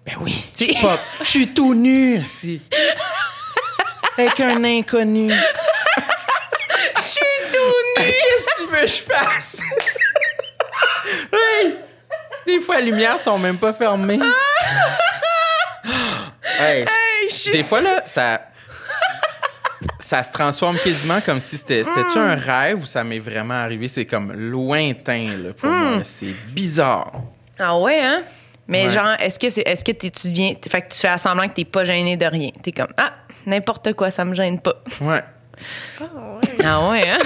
Speaker 2: Ben oui, je suis pas- je suis tout nu ici. Avec un inconnu.
Speaker 3: Je suis tout nu!
Speaker 2: Qu'est-ce que tu veux que je fasse? oui! Des fois, les lumières sont même pas fermées. Hey,
Speaker 3: Hey,
Speaker 2: Des fois, là, ça. Ça se transforme quasiment comme si c'était. C'était-tu un rêve ou ça m'est vraiment arrivé? C'est comme lointain, là, pour moi. là. C'est bizarre.
Speaker 3: Ah ouais, hein? Mais
Speaker 2: Ouais.
Speaker 3: genre, est-ce que c'est est-ce que tu deviens fait que tu fais à semblant que t'es pas gêné de rien. T'es comme ah, n'importe quoi, ça me gêne pas.
Speaker 2: Ouais.
Speaker 4: Ah, ouais.
Speaker 3: Ah ouais, hein?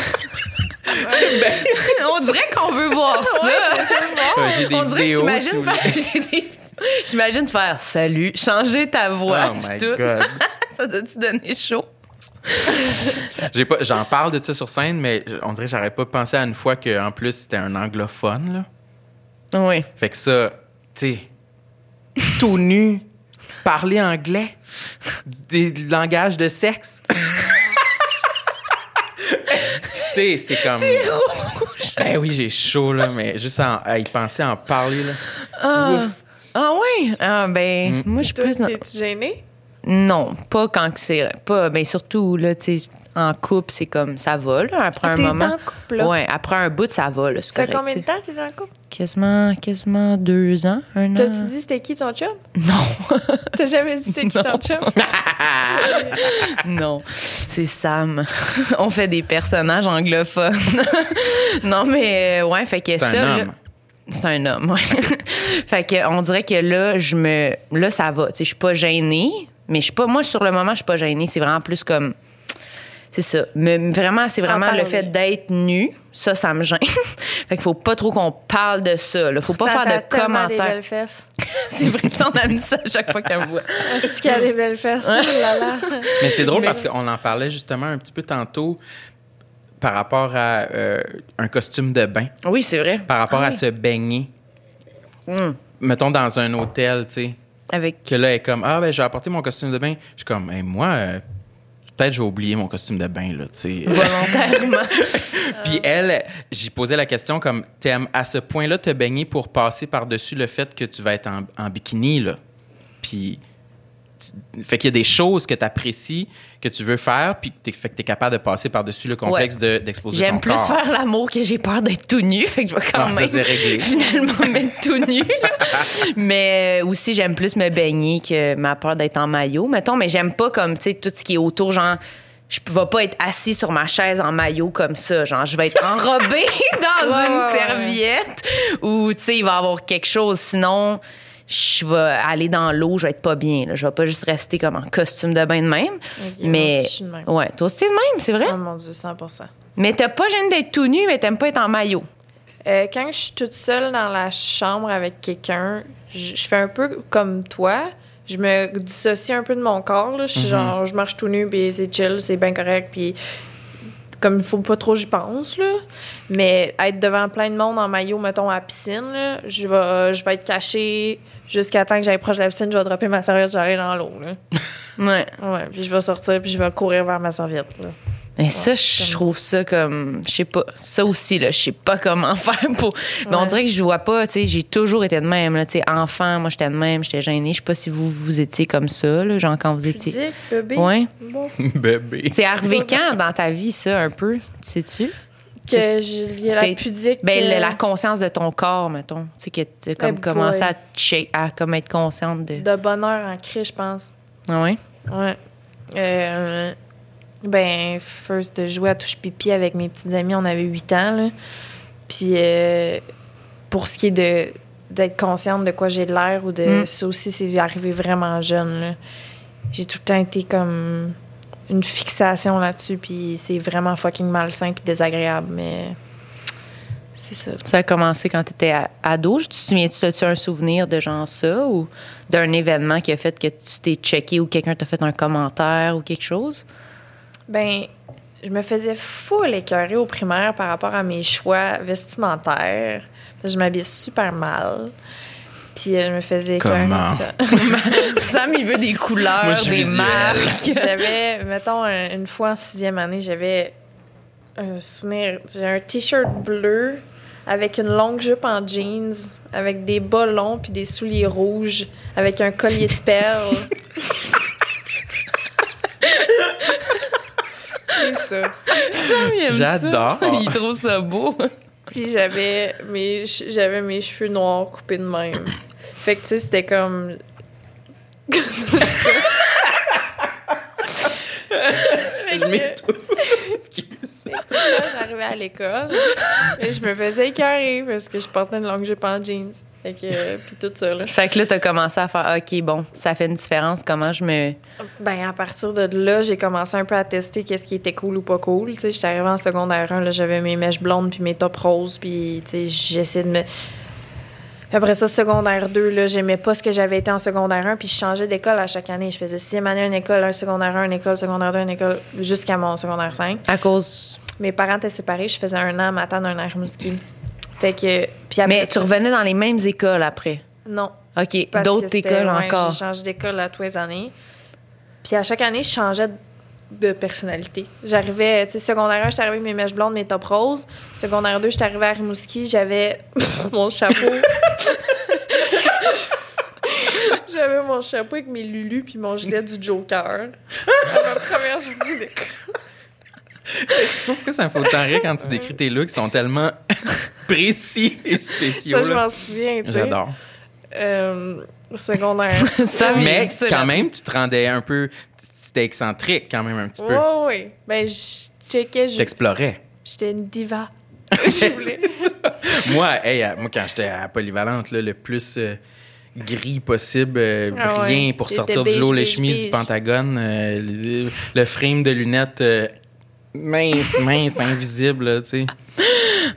Speaker 3: *laughs* On dirait qu'on veut voir ça.
Speaker 2: J'ai des
Speaker 3: On dirait que j'imagine faire, *laughs* j'imagine faire salut, changer ta voix,
Speaker 2: Oh my
Speaker 3: tout.
Speaker 2: God. *laughs*
Speaker 3: ça doit-tu donner chaud?
Speaker 2: J'ai pas, j'en parle de ça sur scène, mais on dirait que j'aurais pas pensé à une fois qu'en plus c'était un anglophone, là.
Speaker 3: Oui.
Speaker 2: Fait que ça, tu sais, tout nu, parler anglais, des langages de sexe. *laughs* tu sais, c'est comme. Ben oui, j'ai chaud, là, mais juste à, à y penser, à en parler, là.
Speaker 3: Ah,
Speaker 2: Ouf.
Speaker 3: ah ouais? Ah ben, moi je suis plus
Speaker 4: t'es-tu gênée?
Speaker 3: Non, pas quand que c'est pas ben surtout là tu sais en couple, c'est comme ça va là après
Speaker 4: Ah,
Speaker 3: un moment.
Speaker 4: en couple, là?
Speaker 3: Ouais, après un bout ça va là, c'est correct.
Speaker 4: combien de temps t'es en couple?
Speaker 3: Quasiment quasiment deux ans, un an.
Speaker 4: T'as-tu dit c'était qui ton chum? *laughs*
Speaker 3: Non.
Speaker 4: T'as jamais dit c'était qui ton chum? *laughs*
Speaker 3: non, c'est Sam. *laughs* On fait des personnages anglophones. non mais euh, ouais, fait que
Speaker 2: C'est
Speaker 3: ça
Speaker 2: un
Speaker 3: là-
Speaker 2: homme.
Speaker 3: C'est un homme, ouais. fait que on dirait que là, je me. Là, ça va. Tu sais, je suis pas gênée, mais je suis pas. Moi, sur le moment, je suis pas gênée. C'est vraiment plus comme. C'est ça. Me- vraiment, c'est vraiment le fait d'être nu. Ça, ça me gêne. *laughs* fait qu'il faut pas trop qu'on parle de ça. Là. Faut pas faire de commentaires.
Speaker 4: belles fesses. *laughs*
Speaker 3: c'est vrai que ça, on aime ça à chaque fois qu'elle me voit.
Speaker 4: Est-ce qu'il y a des belles fesses? Oh là là. *laughs*
Speaker 2: Mais c'est drôle
Speaker 3: Mais-
Speaker 2: parce qu'on en parlait justement un petit peu tantôt par rapport à euh, un costume de bain,
Speaker 3: Oui, c'est vrai.
Speaker 2: par rapport à se baigner.
Speaker 3: Hum.
Speaker 2: Mettons dans un hôtel, tu sais.
Speaker 3: Avec.
Speaker 2: que là, elle est comme Ah, ben, j'ai apporté mon costume de bain. Je suis comme, Hey, moi, euh, peut-être j'ai oublié mon costume de bain, là, tu sais.
Speaker 3: Volontairement. *laughs*
Speaker 2: Puis elle, j'y posais la question comme, t'aimes à ce point-là te baigner pour passer par-dessus le fait que tu vas être en, en bikini, là? Puis, tu- fait qu'il y a des choses que tu apprécies, que tu veux faire, puis que t'es, fait que tu es capable de passer par-dessus le complexe de- d'exposer ton
Speaker 3: J'aime plus
Speaker 2: corps.
Speaker 3: faire l'amour que j'ai peur d'être tout nu. *laughs* Fait que je vais quand
Speaker 2: Ah, ça,
Speaker 3: même *laughs* finalement mettre tout nu. *laughs* mais euh, aussi, j'aime plus me baigner que ma peur d'être en maillot, mettons. Mais j'aime pas comme, tu sais, tout ce qui est autour, genre... Je vais pas être assis sur ma chaise en maillot comme ça. Genre, je vais être enrobée dans
Speaker 4: Ouais,
Speaker 3: une
Speaker 4: ouais, ouais.
Speaker 3: serviette ou, tu sais, il va y avoir quelque chose. Sinon, je vais aller dans l'eau, je vais être pas bien. Là. Je vais pas juste rester comme en costume de bain de même. mais
Speaker 4: aussi, je suis de même.
Speaker 3: ouais, toi aussi de même, c'est vrai?
Speaker 4: Oh mon Dieu, 100
Speaker 3: Mais t'as pas gêné d'être tout nu, mais t'aimes pas être en maillot.
Speaker 4: Euh, quand je suis toute seule dans la chambre avec quelqu'un, je fais un peu comme toi. Je me dissocie un peu de mon corps. Là. Je, suis genre, je marche tout nu, puis c'est chill, c'est bien correct. Puis comme il faut pas trop, j'y pense. Là. Mais être devant plein de monde en maillot, mettons, à la piscine, là, je, vais, je vais être cachée jusqu'à temps que j'aille proche de la piscine. Je vais dropper ma serviette, je vais aller dans l'eau. Là. *laughs*
Speaker 3: Ouais.
Speaker 4: Ouais, puis je vais sortir, puis je vais courir vers ma serviette. Là.
Speaker 3: Mais ça, je trouve ça comme. Je sais pas. Ça aussi, là, je sais pas comment *laughs* faire pour. Mais on dirait que je vois pas, tu sais, j'ai toujours été de même, là, tu sais, enfant, moi, j'étais de même, j'étais gênée. Je sais pas si vous, vous étiez comme ça, là, genre quand vous étiez.
Speaker 4: Bébé.
Speaker 3: Ouais.
Speaker 4: Bon. *laughs*
Speaker 2: Bébé.
Speaker 3: C'est arrivé quand dans ta vie, ça, un peu? Tu sais-tu?
Speaker 4: Que j'ai il y a la pudique.
Speaker 3: Ben,
Speaker 4: euh,
Speaker 3: la conscience de ton corps, mettons. Tu sais, que tu comme
Speaker 4: Eh
Speaker 3: commencé à, à comme être consciente de.
Speaker 4: de bonheur en cri, je pense.
Speaker 3: Ah ouais?
Speaker 4: Ouais. Euh, ben, first, de jouer à touche pipi avec mes petites amies, on avait 8 ans, là. Puis, euh, pour ce qui est de d'être consciente de quoi j'ai de l'air ou de
Speaker 3: Mm.
Speaker 4: ça aussi c'est arrivé vraiment jeune là. j'ai tout le temps été comme une fixation là-dessus puis c'est vraiment fucking malsain puis désagréable mais c'est ça
Speaker 3: Ça a commencé quand tu étais ado. Tu te souviens-tu, as-tu un souvenir de genre ça ou d'un événement qui a fait que tu t'es checké ou quelqu'un t'a fait un commentaire ou quelque chose?
Speaker 4: Ben, je me faisais full écœurer au primaire par rapport à mes choix vestimentaires. Parce que Je m'habillais super mal. Puis euh, je me faisais.
Speaker 2: Comment?
Speaker 4: ça. *laughs*
Speaker 3: Sam, il veut des couleurs,
Speaker 2: Moi,
Speaker 3: des marques. *laughs*
Speaker 4: J'avais, mettons, un- une fois en sixième année, j'avais un souvenir. J'ai un t-shirt bleu avec une longue jupe en jeans, avec des bas longs puis des souliers rouges, avec un collier de perles. *laughs* C'est ça.
Speaker 3: Sam, il aime ça.
Speaker 2: J'adore.
Speaker 3: Il trouve ça beau.
Speaker 4: Puis j'avais mes, j'avais mes cheveux noirs coupés de même. Fait que, tu sais, c'était comme.
Speaker 2: Je m'étouffe.
Speaker 4: J'arrivais à l'école et je me faisais écœurer parce que je portais une longue jupe en jeans. Fait que, euh, puis tout ça, là.
Speaker 3: Fait que là, t'as commencé à faire, OK, bon, ça fait une différence. Comment je me.
Speaker 4: Ben, à partir de là, j'ai commencé un peu à tester qu'est-ce qui était cool ou pas cool. Tu sais, j'étais arrivée en secondaire 1, là, j'avais mes mèches blondes puis mes tops roses, puis, tu sais, j'essayais de me... Après ça, secondaire 2, là, j'aimais pas ce que j'avais été en secondaire 1, puis je changeais d'école à chaque année. Je faisais sixième année une école, un secondaire 1, une école, secondaire 2, une école, jusqu'à mon secondaire 5.
Speaker 3: À cause.
Speaker 4: Mes parents étaient séparés, je faisais un an à Matane, un an à Rimouski. Fait que... Puis après
Speaker 3: Mais tu revenais dans les mêmes écoles après?
Speaker 4: Non.
Speaker 3: OK, d'autres écoles
Speaker 4: ouais,
Speaker 3: encore.
Speaker 4: J'ai changé d'école à tous les années. Puis à chaque année, je changeais de personnalité. J'arrivais, tu sais, secondaire 1, j'étais arrivée avec mes mèches blondes, mes top roses. Secondaire 2, j'étais arrivée à Rimouski, j'avais *laughs* mon chapeau. *laughs* j'avais mon chapeau avec mes lulus puis mon gilet du Joker. À ma première journée d'école. *laughs*
Speaker 2: Pourquoi ça me fait autant rire quand tu décris tes looks? Ils sont tellement *laughs* précis et spéciaux.
Speaker 4: Ça, je m'en souviens.
Speaker 2: J'adore.
Speaker 4: Euh, secondaire. *laughs*
Speaker 3: Ça,
Speaker 2: Mais quand même, tu te rendais un peu. C'était excentrique quand même un petit peu.
Speaker 4: Oui, oui. Ben, je checkais, je-
Speaker 2: T'explorais.
Speaker 4: j'étais une diva. Je
Speaker 2: moi, hey, euh, moi, quand j'étais à Polyvalente, là, le plus euh, gris possible, euh,
Speaker 4: Ah ouais.
Speaker 2: rien pour sortir du lot, les
Speaker 4: beige,
Speaker 2: chemises du. Pentagone, euh, le, le frame de lunettes euh, mince, mince, invisible, là, tu sais.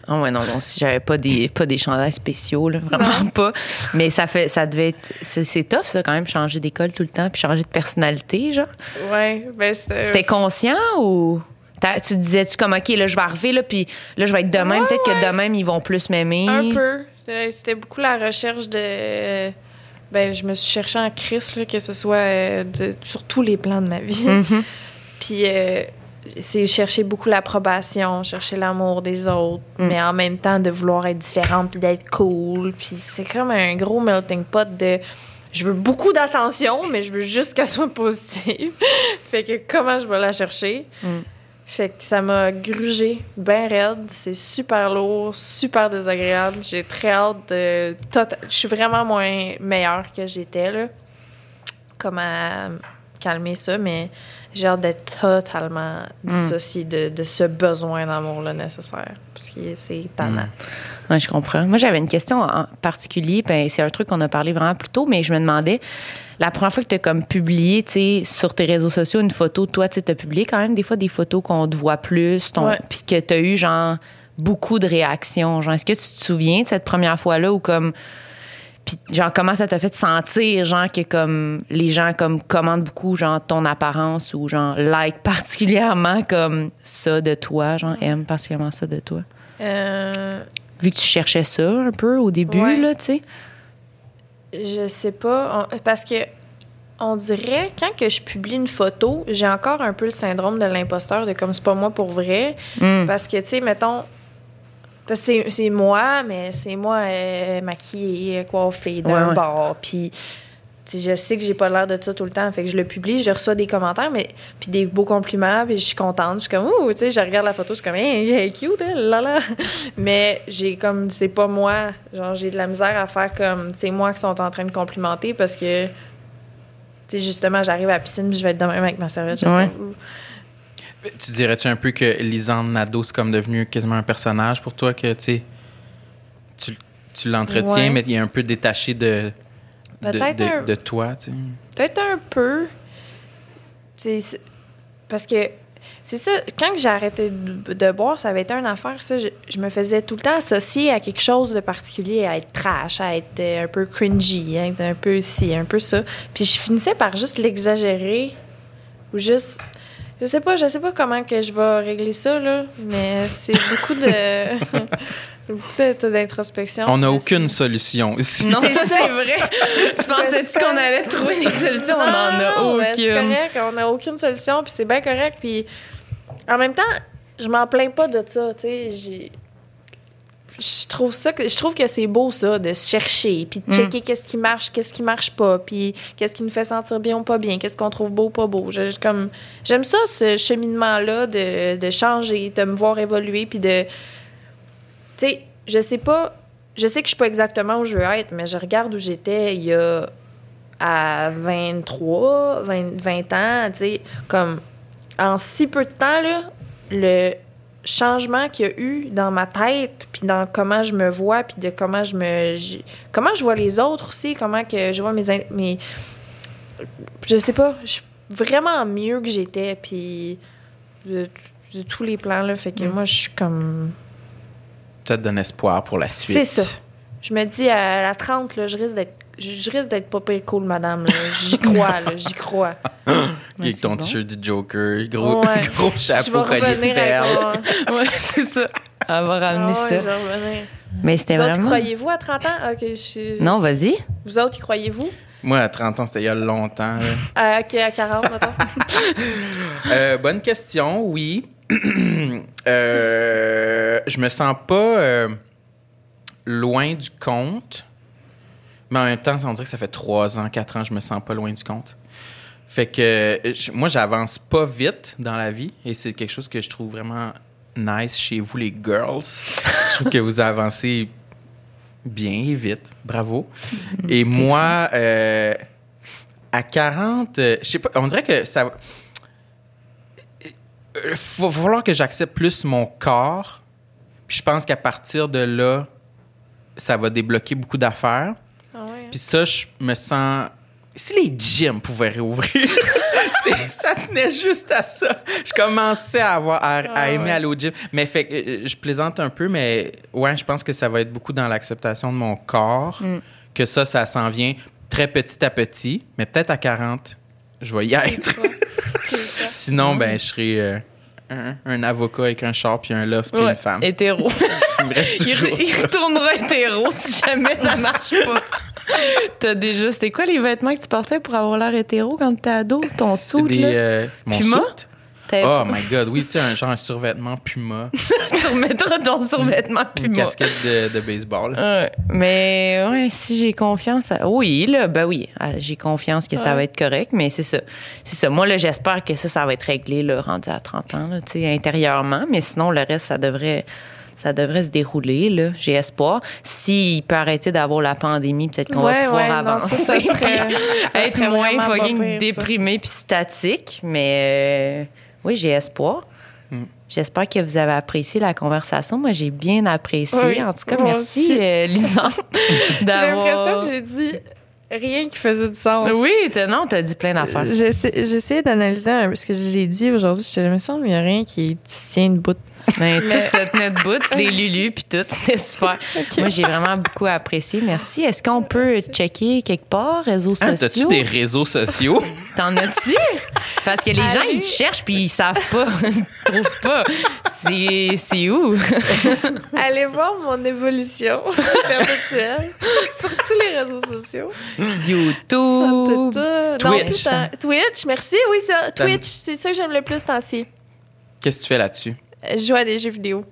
Speaker 3: Ah ouais, non, non, si j'avais pas des, pas des chandails spéciaux, là, vraiment pas. Mais ça fait, ça devait être, c'est, c'est tough, ça, quand même, changer d'école tout le temps, puis changer de personnalité, genre.
Speaker 4: Ouais, ben c'était.
Speaker 3: C'était conscient ou t'as- tu disais-tu comme, OK, là, je vais arriver, là, puis là, je vais être de même,
Speaker 4: Ouais,
Speaker 3: peut-être
Speaker 4: ouais.
Speaker 3: que de même, ils vont plus m'aimer.
Speaker 4: Un peu. C'était c'était beaucoup la recherche de. Ben, je me suis cherchée en crise, là, que ce soit euh, de- sur tous les plans de ma vie.
Speaker 3: Mhm. *laughs*
Speaker 4: Puis, euh, c'est chercher beaucoup l'approbation, chercher l'amour des autres, mais en même temps de vouloir être différente puis d'être cool. Puis, c'est comme un gros melting pot de. Je veux beaucoup d'attention, mais je veux juste qu'elle soit positive. *laughs* fait que comment je vais la chercher?
Speaker 3: Mm.
Speaker 4: Fait que ça m'a grugé bien raide. C'est super lourd, super désagréable. J'ai très hâte de. tot- Je suis vraiment moins meilleure que j'étais, là. Comme à calmer ça, mais j'ai hâte d'être totalement dissociée de, de ce besoin d'amour-là nécessaire. Parce que c'est tannant.
Speaker 3: Oui, je comprends. Moi, j'avais une question en particulier. Ben, c'est un truc qu'on a parlé vraiment plus tôt, mais je me demandais, la première fois que tu as comme publié, tu sais, sur tes réseaux sociaux, une photo, toi, tu as publié quand même des fois des photos qu'on te voit plus, puis que tu as eu, genre, beaucoup de réactions. Genre, est-ce que tu te souviens de cette première fois-là ou comme. Puis, genre, comment ça t'a fait sentir, genre, que comme les gens, comme, commandent beaucoup, genre, ton apparence ou, genre, like particulièrement comme ça de toi, genre, aiment particulièrement ça de toi?
Speaker 4: Euh,
Speaker 3: Vu que tu cherchais ça un peu au début,
Speaker 4: Ouais.
Speaker 3: là, tu sais.
Speaker 4: Je sais pas. on- parce que on dirait, quand que je publie une photo, j'ai encore un peu le syndrome de l'imposteur, de comme c'est pas moi pour vrai.
Speaker 3: Mm.
Speaker 4: Parce que, tu sais, mettons. Parce que c'est- moi, mais c'est moi euh, maquillée, coiffée d'un
Speaker 3: Ouais, ouais.
Speaker 4: bord. Puis, je sais que j'ai pas l'air de ça tout le temps. Fait que je le publie, je reçois des commentaires, mais puis des beaux compliments, puis je suis contente. Je suis comme, ouh, tu sais, je regarde la photo, je suis comme, hey, cute, elle, là, là. *laughs* Mais j'ai comme, c'est pas moi. Genre, j'ai de la misère à faire comme, c'est moi qui sont en train de complimenter parce que, tu sais, justement, j'arrive à la piscine, puis je vais être de même avec ma serviette.
Speaker 3: Ouais.
Speaker 4: comme.
Speaker 2: Tu dirais-tu un peu que Lisande Nadeau, c'est comme devenu quasiment un personnage pour toi, que tu tu, tu l'entretiens,
Speaker 4: Ouais.
Speaker 2: mais il est un peu détaché de, de, de-
Speaker 4: un-
Speaker 2: de toi, tu sais?
Speaker 4: Peut-être un peu. Parce que c'est ça, quand j'ai arrêté de, de boire, ça avait été une affaire, ça. Je, je me faisais tout le temps associer à quelque chose de particulier, à être trash, à être euh, un peu cringy, être un peu ci, un peu ça. Puis je finissais par juste l'exagérer ou juste. Je sais pas, je sais pas comment que je vais régler ça, là, mais c'est *laughs* beaucoup de. *laughs* beaucoup d'introspection.
Speaker 2: On n'a aucune solution ici.
Speaker 3: Non, *laughs* ça, c'est vrai. tu pensais-tu qu'on allait trouver des solutions? On en a
Speaker 4: non, mais C'est
Speaker 3: aucune.
Speaker 4: correct, on n'a aucune solution, puis c'est bien correct. Puis en même temps, je m'en plains pas de ça, tu sais. Je trouve ça que je trouve que c'est beau ça de se chercher puis de checker qu'est-ce qui marche, qu'est-ce qui marche pas, puis qu'est-ce qui nous fait sentir bien ou pas bien, qu'est-ce qu'on trouve beau ou pas beau. Je- comme j'aime ça ce cheminement là de, de changer, de me voir évoluer puis de tu sais, je sais pas je sais que je suis pas exactement où je veux être, mais je regarde où j'étais il y a à 23, 20, 20 ans, tu sais, comme en si peu de temps, là, le changement qu'il y a eu dans ma tête, puis dans comment je me vois, puis de comment je me... comment je vois les autres aussi, comment que je vois mes... mes je sais pas, je suis vraiment mieux que j'étais, puis de, de tous les plans, là, fait que moi, je suis comme...
Speaker 2: Ça te donne espoir pour la suite.
Speaker 4: C'est ça. Je me dis, à la 30, là, je risque d'être je je risque d'être pas pire cool, madame. J'y crois, là, j'y crois. *laughs*
Speaker 2: Avec ton
Speaker 3: bon.
Speaker 2: t-shirt du Joker, gros,
Speaker 4: Ouais. *laughs*
Speaker 2: gros chapeau, collier de perles.
Speaker 3: Ouais, c'est ça. Elle va
Speaker 4: Ah
Speaker 3: ramener
Speaker 4: ouais,
Speaker 3: ça.
Speaker 4: je vais revenir.
Speaker 3: Mais c'était
Speaker 4: Vous autres,
Speaker 3: vraiment.
Speaker 4: croyez-vous à 30 ans? Ok, je suis...
Speaker 3: Non, vas-y.
Speaker 4: Vous autres, y croyez-vous?
Speaker 2: Moi, à 30 ans, c'était il y a longtemps. *laughs*
Speaker 4: À, ok, à 40, mettons.
Speaker 2: Euh, bonne question, oui. *clears throat* Euh, je me sens pas euh, loin du compte, mais en même temps, on dirait que ça fait trois ans, quatre ans, je me sens pas loin du compte. Fait que euh, je- moi, j'avance pas vite dans la vie et c'est quelque chose que je trouve vraiment nice chez vous, les girls. *laughs* je trouve que vous avancez bien et vite. Bravo. Et moi, euh, à 40, euh, je sais pas, on dirait que ça. Il va falloir que j'accepte plus mon corps. Puis je pense qu'à partir de là, ça va débloquer beaucoup d'affaires. Puis ça, je me sens. Si les gyms pouvaient réouvrir, *laughs* ça tenait juste à ça. Je commençais à, avoir, à, à
Speaker 4: Ah
Speaker 2: aimer
Speaker 4: ouais.
Speaker 2: aller au gym. Mais fait que, euh, je plaisante un peu, mais ouais, je pense que ça va être beaucoup dans l'acceptation de mon corps. Que ça, ça s'en vient très petit à petit. Mais peut-être à 40, je vais y être. *laughs* Sinon, ben, je serai euh, un, un avocat avec un char puis un loft puis
Speaker 3: Ouais,
Speaker 2: une femme.
Speaker 3: hétéro. *laughs*
Speaker 2: Il me reste
Speaker 3: il,
Speaker 2: toujours
Speaker 3: il
Speaker 2: ça.
Speaker 3: retournera hétéro si jamais ça marche pas. T'as déjà. C'était quoi les vêtements que tu portais pour avoir l'air hétéro quand t'étais ado? Ton soute,
Speaker 2: Des,
Speaker 3: là?
Speaker 2: euh, mon
Speaker 3: Puma?
Speaker 2: Oh my god, oui, tu sais, un genre un survêtement Puma,
Speaker 3: tu remettras ton survêtement
Speaker 2: une
Speaker 3: Puma.
Speaker 2: casquette de, de baseball.
Speaker 3: Ouais, mais ouais, si j'ai confiance, à- oui, là, ben oui, ah, j'ai confiance que ça va être correct, mais c'est ça. C'est ça. Moi, là, j'espère que ça, ça va être réglé, là, rendu à 30 ans, là, tu sais, intérieurement, mais sinon, le reste, ça devrait, ça devrait se dérouler, là. J'ai espoir. S'il peut arrêter d'avoir la pandémie, peut-être qu'on
Speaker 4: Ouais,
Speaker 3: va pouvoir
Speaker 4: ouais, non,
Speaker 3: avancer.
Speaker 4: ça, ça *laughs* serait- ça
Speaker 3: être
Speaker 4: serait
Speaker 3: moins fucking déprimé puis statique. Mais euh, oui, j'ai espoir. J'espère que vous avez apprécié la conversation. Moi, j'ai bien apprécié.
Speaker 4: Oui,
Speaker 3: en tout cas, merci, euh, Lisanne, *laughs* *laughs*
Speaker 4: J'ai l'impression que j'ai dit rien qui faisait du sens.
Speaker 3: Oui, t'as- non, t'as dit plein d'affaires.
Speaker 4: J'essa- J'essayais d'analyser un peu ce que j'ai dit aujourd'hui. Je me semble qu'il n'y a rien qui tient debout.
Speaker 3: Ben, Tout se tenait debout, des *laughs* lulus puis tout, c'était super. Moi, j'ai vraiment beaucoup apprécié. Merci. Est-ce qu'on peut checker quelque part, réseaux
Speaker 2: T'as-tu
Speaker 3: sociaux?
Speaker 2: des réseaux sociaux? *laughs*
Speaker 3: T'en as-tu? Parce que les gens, ils te cherchent puis ils savent pas. *laughs* Ils te trouvent pas. C'est c'est où?
Speaker 4: Allez voir mon évolution perpétuelle sur tous les réseaux sociaux.
Speaker 3: YouTube.
Speaker 4: Ta-ta. Non,
Speaker 2: Twitch.
Speaker 4: Twitch, merci. Oui, ça. Twitch, c'est ça que j'aime le plus temps-ci.
Speaker 2: Qu'est-ce que tu fais là-dessus?
Speaker 4: Euh, Je joue à des jeux vidéo.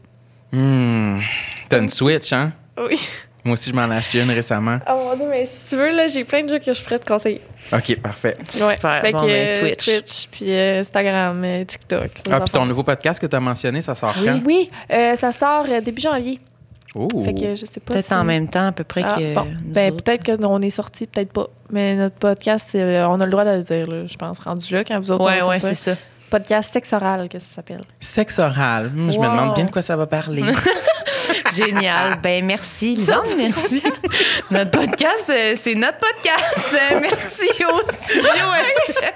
Speaker 2: Hmm. T'as une Switch, hein?
Speaker 4: Oui.
Speaker 2: Moi aussi, je m'en ai acheté une récemment.
Speaker 4: Oh mon dieu, mais si tu veux, là, j'ai plein de jeux que je pourrais te conseiller.
Speaker 2: OK, parfait.
Speaker 3: Super.
Speaker 4: Fait
Speaker 3: Bon,
Speaker 4: que,
Speaker 3: ben,
Speaker 4: euh,
Speaker 3: Twitch.
Speaker 4: Twitch, puis euh, Instagram, euh, TikTok.
Speaker 2: Ah, puis ton nouveau podcast que t'as mentionné, ça sort
Speaker 4: Oui,
Speaker 2: quand?
Speaker 4: oui. Euh, ça sort euh, début janvier.
Speaker 2: Oh.
Speaker 4: Fait que je sais pas
Speaker 3: Peut-être
Speaker 4: si-
Speaker 3: en même temps, à peu près
Speaker 4: Ah,
Speaker 3: que.
Speaker 4: bon.
Speaker 3: nous
Speaker 4: Ben, peut-être qu'on est sorti, peut-être pas. Mais notre podcast, euh, on a le droit de le dire, là, je pense, rendu là, quand vous autres
Speaker 3: Ouais, ouais,
Speaker 4: sait
Speaker 3: c'est ça.
Speaker 4: Podcast sexe oral, que ça s'appelle.
Speaker 2: Sexe oral. Hmm, Je me demande bien de quoi ça va parler. *laughs*
Speaker 3: Génial. Ben, merci, Lisanne, merci. notre podcast, euh, c'est notre podcast. Euh, Merci au Studio *laughs* SF.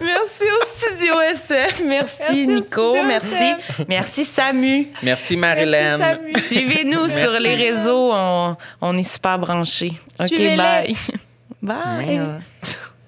Speaker 3: Merci au Studio SF. Merci, Nico. Merci.
Speaker 4: SF.
Speaker 3: Merci, Samu.
Speaker 2: Merci, Marilyn.
Speaker 3: Suivez-nous sur les réseaux. On, on est super branchés. OK,
Speaker 4: Suivez-les.
Speaker 3: bye. Bye.